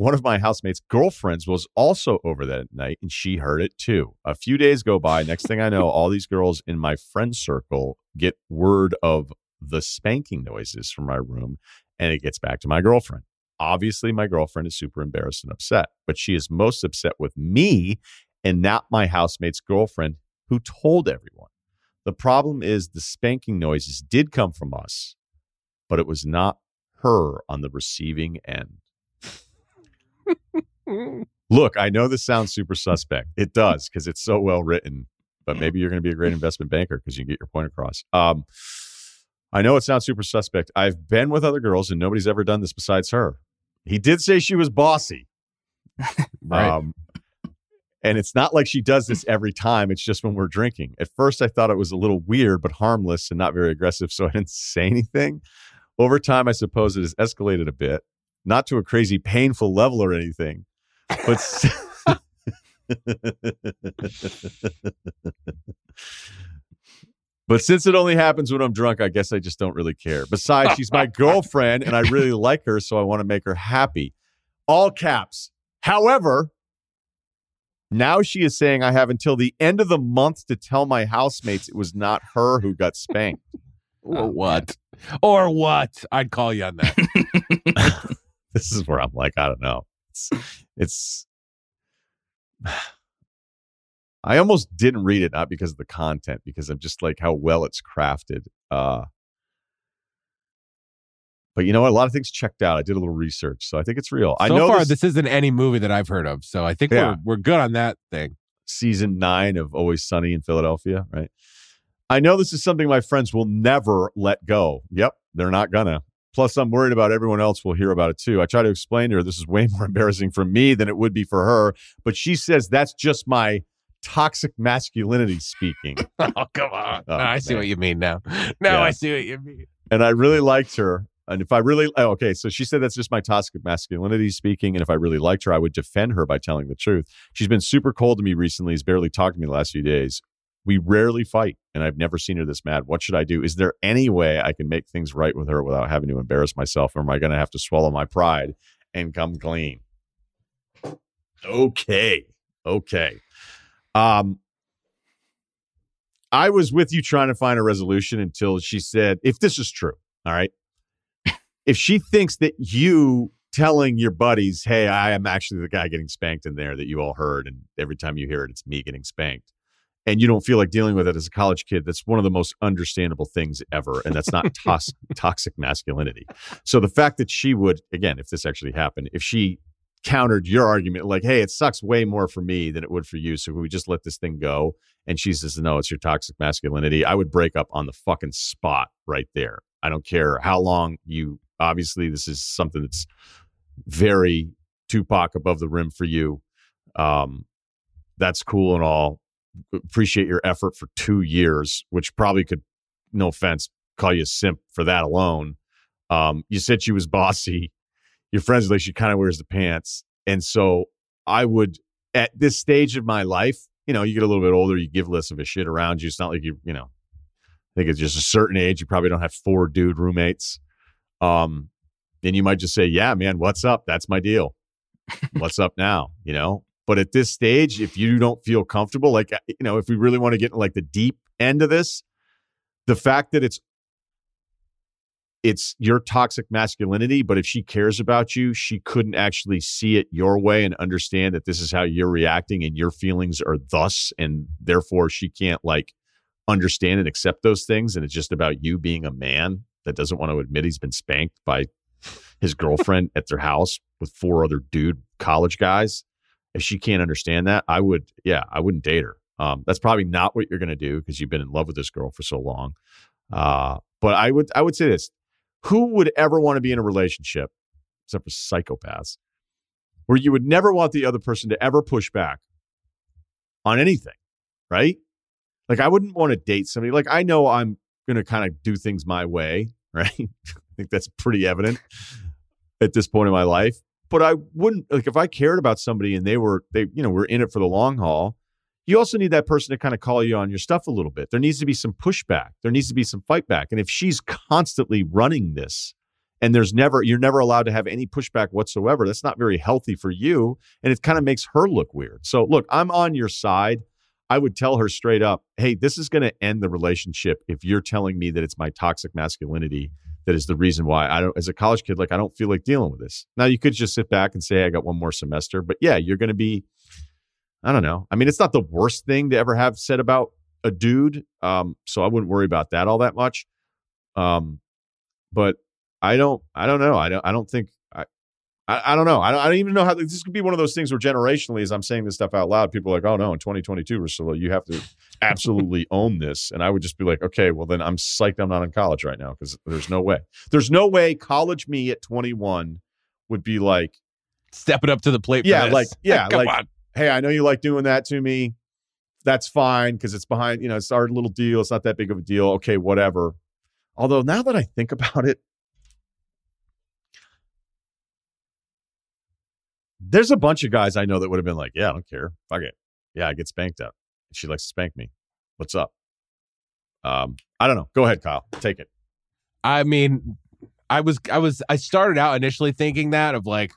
one of my housemates' girlfriends was also over that night and she heard it too. A few days go by. Next thing I know, all these girls in my friend circle get word of the spanking noises from my room and it gets back to my girlfriend. Obviously, my girlfriend is super embarrassed and upset, but she is most upset with me and not my housemate's girlfriend who told everyone. The problem is the spanking noises did come from us, but it was not her on the receiving end. [LAUGHS] Look, I know this sounds super suspect. It does because it's so well written, but maybe you're going to be a great investment banker because you can get your point across. Um, I know it sounds super suspect. I've been with other girls and nobody's ever done this besides her. He did say she was bossy. [LAUGHS] Right. Um, and it's not like she does this every time. It's just when we're drinking. At first, I thought it was a little weird, but harmless and not very aggressive. So I didn't [LAUGHS] say anything. Over time, I suppose it has escalated a bit, not to a crazy, painful level or anything, but. s- [LAUGHS] But since it only happens when I'm drunk, I guess I just don't really care. Besides, she's my [LAUGHS] girlfriend and I really like her, so I want to make her happy. All caps. However, now she is saying I have until the end of the month to tell my housemates it was not her who got spanked. [LAUGHS] or Oh, what? Or what? I'd call you on that. [LAUGHS] this is where I'm like, I don't know. It's, it's [SIGHS] I almost didn't read it, not because of the content, because I'm just like how well it's crafted. Uh but you know what? A lot of things checked out. I did a little research, so I think it's real. I know far, this, this isn't any movie that I've heard of. So I think Yeah. we're we're good on that thing. season nine of Always Sunny in Philadelphia, right? I know this is something my friends will never let go. Yep, they're not gonna. Plus, I'm worried about everyone else will hear about it too. I try to explain to her this is way [LAUGHS] more embarrassing for me than it would be for her, but she says that's just my toxic masculinity speaking. [LAUGHS] Oh, come on. Oh, I see man. what you mean now. Now Yeah. I see what you mean. and I really liked her. And if I really, oh, okay, so she said that's just my toxic masculinity speaking. And if I really liked her, I would defend her by telling the truth. She's been super cold to me recently. Has barely talked to me the last few days. We rarely fight, and I've never seen her this mad. What should I do? Is there any way I can make things right with her without having to embarrass myself, or am I going to have to swallow my pride and come clean? Okay, okay. Um, I was with you trying to find a resolution until she said, if this is true, all right. if she thinks that you telling your buddies, hey, I am actually the guy getting spanked in there that you all heard, and every time you hear it, it's me getting spanked, and you don't feel like dealing with it as a college kid, that's one of the most understandable things ever. And that's not tos- [LAUGHS] toxic masculinity. So the fact that she would, again, if this actually happened, if she countered your argument like, hey, it sucks way more for me than it would for you. So we just let this thing go? And she says, no, it's your toxic masculinity. I would break up on the fucking spot right there. I don't care how long you, obviously, this is something that's very Tupac above the rim for you. Um, that's cool and all. Appreciate your effort for two years, which probably could, no offense, call you a simp for that alone. Um, you said she was [LAUGHS] bossy. Your friends like she kind of wears the pants. And so I would, at this stage of my life, you know, you get a little bit older, you give less of a shit around you. It's not like you, you know, I think it's just a certain age. You probably don't have four dude roommates. Um, and you might just say, yeah, man, what's up? That's my deal. what's up now? You know, but at this stage, if you don't feel comfortable, like, you know, if we really want to get like the deep end of this, the fact that it's it's your toxic masculinity, but if she cares about you, she couldn't actually see it your way and understand that this is how you're reacting and your feelings are thus, and therefore she can't like understand and accept those things. And it's just about you being a man that doesn't want to admit he's been spanked by his girlfriend at their house with four other dude college guys. If she can't understand that, I would, yeah, I wouldn't date her. Um, that's probably not what you're going to do because you've been in love with this girl for so long. Uh, but I would, I would say this: Who would ever want to be in a relationship, except for psychopaths, where you would never want the other person to ever push back on anything, right? Like I wouldn't want to date somebody. Like I know I'm going to kind of do things my way, [LAUGHS] right? I think that's pretty evident at this point in my life. But I wouldn't like if I cared about somebody and they were they you know were in it for the long haul. You also need that person to kind of call you on your stuff a little bit. There needs to be some pushback. There needs to be some fight back. And if she's constantly running this and there's never you're never allowed to have any pushback whatsoever, that's not very healthy for you and it kind of makes her look weird. So look, I'm on your side. I would tell her straight up, hey, this is going to end the relationship if you're telling me that it's my toxic masculinity that is the reason why I don't, as a college kid, like I don't feel like dealing with this. Now, you could just sit back and say, I got one more semester, but yeah, you're going to be, I don't know. I mean, it's not the worst thing to ever have said about a dude. Um, so I wouldn't worry about that all that much. Um, but I don't, I don't know. I don't, I don't think I, I don't know. I don't, I don't even know how this could be one of those things where generationally, as I'm saying this stuff out loud, people are like, oh no, in 2022, Russillo, you have to absolutely [LAUGHS] own this. And I would just be like, okay, well then I'm psyched I'm not in college right now because there's no way. There's no way college me at 21 would be like stepping up to the plate. Yeah, [LAUGHS] like yeah, Come like on. Hey, I know you like doing that to me. That's fine because it's behind, you know, it's our little deal. It's not that big of a deal. Okay, whatever. Although now that I think about it, there's a bunch of guys I know that would have been like, yeah, I don't care. Fuck it. Yeah, I get spanked up. She likes to spank me. What's up? Um, I don't know. Go ahead, Kyle. Take it. I mean, I was, I was, I started out initially thinking that of like,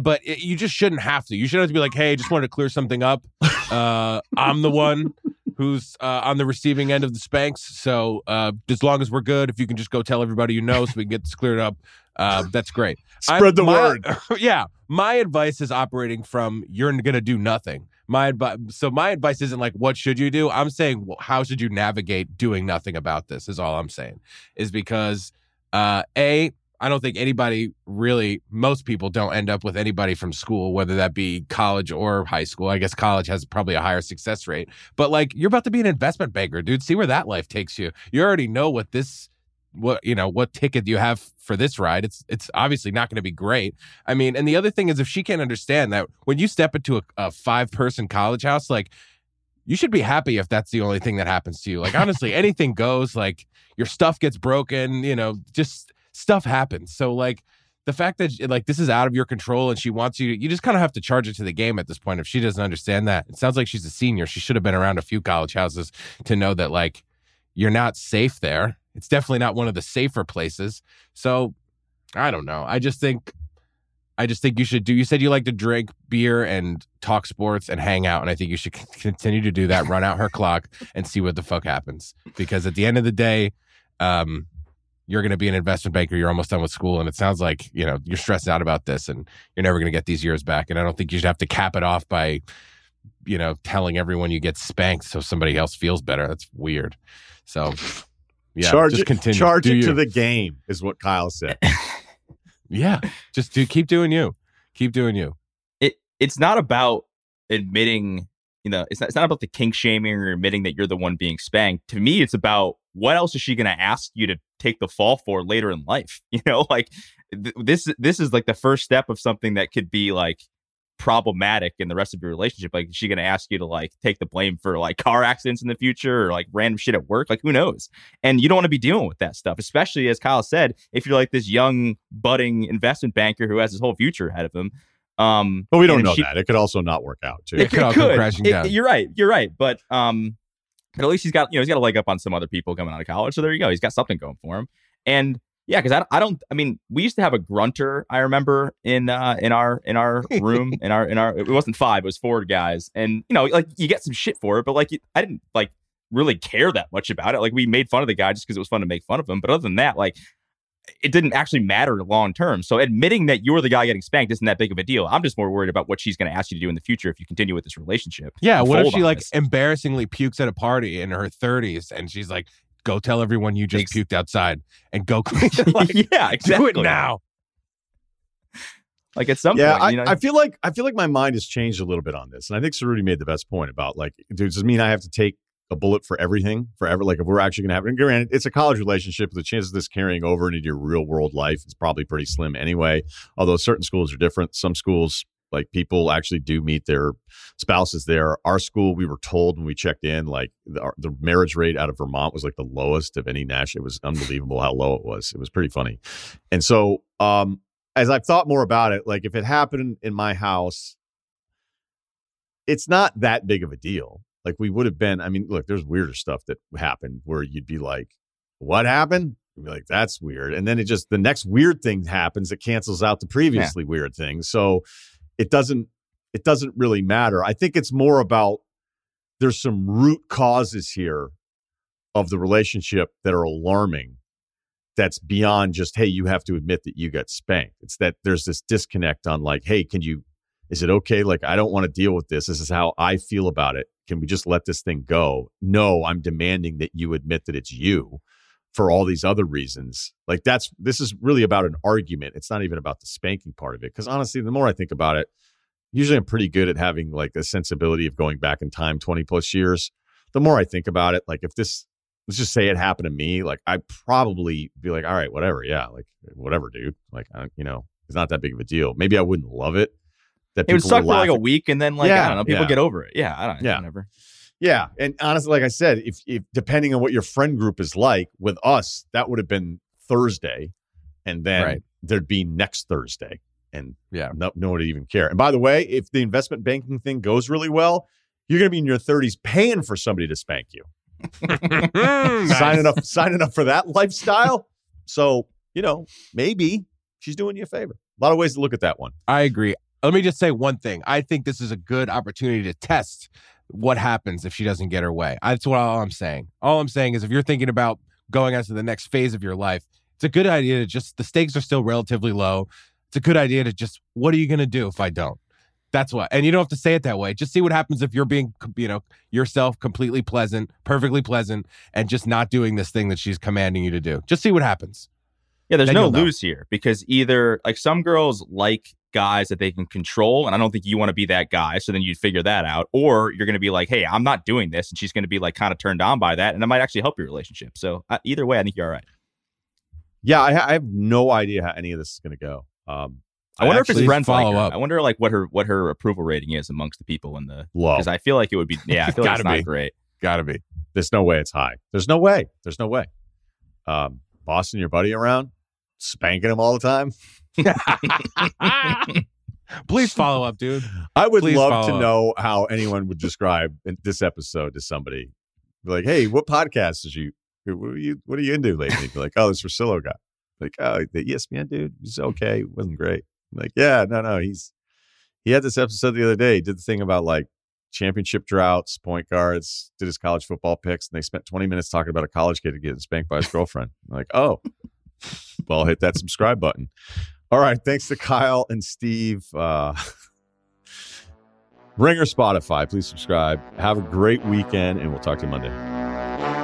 but it, you just shouldn't have to. You shouldn't have to be like, hey, just wanted to clear something up. Uh, I'm the one who's uh, on the receiving end of the spanks. So uh, as long as we're good, if you can just go tell everybody you know so we can get this cleared up, uh, that's great. Spread I'm- the my- word. [LAUGHS] yeah, my advice is operating from you're going to do nothing. My advice, so my advice isn't like what should you do. I'm saying well, how should you navigate doing nothing about this. Is all I'm saying. Is because uh, a I don't think anybody really, most people don't end up with anybody from school, whether that be college or high school. I guess college has probably a higher success rate, but like you're about to be an investment banker, dude. See where that life takes you. You already know what this, what, you know, what ticket you have for this ride. It's, it's obviously not going to be great. I mean, and the other thing is if she can't understand that when you step into a, a five person college house, like, you should be happy if that's the only thing that happens to you. Like, honestly, [LAUGHS] anything goes. Like, your stuff gets broken, you know, just stuff happens. So, like, the fact that like this is out of your control and she wants you, you just kind of have to charge it to the game at this point. If she doesn't understand that, it sounds like she's a senior. She should have been around a few college houses to know that like you're not safe there. It's definitely not one of the safer places. So, I don't know. I just think I just think you should do. You said you like to drink beer and talk sports and hang out, and I think you should continue to do that. Run out her clock and see what the fuck happens. Because at the end of the day, um, you're going to be an investment banker. You're almost done with school, and it sounds like you know you're stressed out about this, and you're never going to get these years back. And I don't think you should have to cap it off by, you know, telling everyone you get spanked so somebody else feels better. That's weird. So, yeah, charge just it, continue. charge Do it you. to the game is what Kyle said. [LAUGHS] yeah. Just do keep doing you. Keep doing you. it it's not about admitting you know it's not, it's not about the kink shaming or admitting that you're the one being spanked to me it's about what else is she going to ask you to take the fall for later in life [LAUGHS] you know like th- this this is like the first step of something that could be like problematic in the rest of your relationship like is she going to ask you to like take the blame for like car accidents in the future or like random shit at work like who knows and you don't want to be dealing with that stuff especially as kyle said if you're like this young budding investment banker who has his whole future ahead of him um But we don't know she- that. It could also not work out too. It could all come crashing It- down. you're right. You're right. But um, but at least he's got you know he's got a leg up on some other people coming out of college. So there you go. He's got something going for him. And yeah, because I, I don't. I mean, we used to have a grunter. I remember in uh in our in our room [LAUGHS] in our in our it wasn't five. It was four guys. And you know like you get some shit for it, but like I didn't like really care that much about it. Like we made fun of the guy just because it was fun to make fun of him. But other than that, like it didn't actually matter long term. So admitting that you're the guy getting spanked isn't that big of a deal. I'm just more worried about what she's going to ask you to do in the future if you continue with this relationship. Yeah, what if she like this. embarrassingly pukes at a party in her 30s and she's like, "Go tell everyone you just Ex- puked outside and go [LAUGHS] clean." [LAUGHS] like, yeah, exactly. Do it now. Like at some yeah, point, you know, I, I feel like I feel like my mind has changed a little bit on this, and I think Ceruti made the best point about like, dude, does it mean I have to take a bullet for everything forever? Like, if we're actually going to have, and granted, it's a college relationship, the chances of this carrying over into your real world life is probably pretty slim anyway. Although certain schools are different. Some schools, like people actually do meet their spouses there. Our school, we were told when we checked in, like the, the marriage rate out of Vermont was like the lowest of any national. It was unbelievable how low it was. It was pretty funny. And so, um, as I've thought more about it, like if it happened in my house, it's not that big of a deal. Like we would have been. I mean, look, there's weirder stuff that happened where you'd be like, "What happened?" You'd be like, "That's weird," and then it just the next weird thing happens that cancels out the previously weird thing. So it doesn't it doesn't really matter. I think it's more about there's some root causes here of the relationship that are alarming that's beyond just hey you have to admit that you got spanked it's that there's this disconnect on like hey can you is it okay like i don't want to deal with this this is how i feel about it can we just let this thing go no i'm demanding that you admit that it's you for all these other reasons like that's this is really about an argument it's not even about the spanking part of it because honestly the more i think about it usually i'm pretty good at having like a sensibility of going back in time 20 plus years the more i think about it like if this let's just say it happened to me, like I'd probably be like, all right, whatever, yeah, like whatever, dude. Like, I, you know, it's not that big of a deal. Maybe I wouldn't love it. That it would suck for like a week, and then like Yeah, I don't know, people yeah. get over it. Yeah, I don't. Yeah. whatever. Yeah, and honestly, like I said, if if depending on what your friend group is like, with us, that would have been Thursday, and then Right. there'd be next Thursday, and Yeah. no, no one would even care. And by the way, if the investment banking thing goes really well, you're going to be in your 30s paying for somebody to spank you. [LAUGHS] signing up signing up for that lifestyle. So, you know, maybe she's doing you a favor. A lot of ways to look at that one. I agree. Let me just say one thing. I think this is a good opportunity to test what happens if she doesn't get her way. That's what all I'm saying. All I'm saying is if you're thinking about going on to the next phase of your life, it's a good idea to just the stakes are still relatively low. It's a good idea to just what are you going to do if I don't? That's what. And you don't have to say it that way. Just see what happens if you're being, you know, yourself completely pleasant, perfectly pleasant and just not doing this thing that she's commanding you to do. Just see what happens. Yeah, there's Then no lose here because either like some girls like guys that they can control, and I don't think you want to be that guy. So then you'd figure that out, or you're going to be like, hey, I'm not doing this, and she's going to be like kind of turned on by that, and it might actually help your relationship. So uh, either way, I think you're all right. Yeah, I, I have no idea how any of this is going to go. Um, I wonder if it's like follow her. up. I wonder like what her what her approval rating is amongst the people in the because I feel like it would be yeah I [LAUGHS] feel like it's Gotta not be. great. Got to be. There's no way it's high. There's no way. There's no way. Um, Boston, your buddy around, spanking him all the time. [LAUGHS] Please follow up, dude. I would Please love to up. know how anyone would describe in- this episode to somebody. Be like, hey, what podcast is you? What are you? What are you into lately? Be like, oh, this Russillo guy. Like, oh, the ESPN dude. He's okay. wasn't great. I'm like, yeah, no, no. He's he had this episode the other day. He did the thing about like championship droughts, point guards. Did his college football picks, and they spent 20 minutes talking about a college kid getting spanked by his girlfriend. I'm like, oh, well, hit that subscribe button. All right. Thanks to Kyle and Steve. Uh, Ringer Spotify. Please subscribe. Have a great weekend, and we'll talk to you Monday.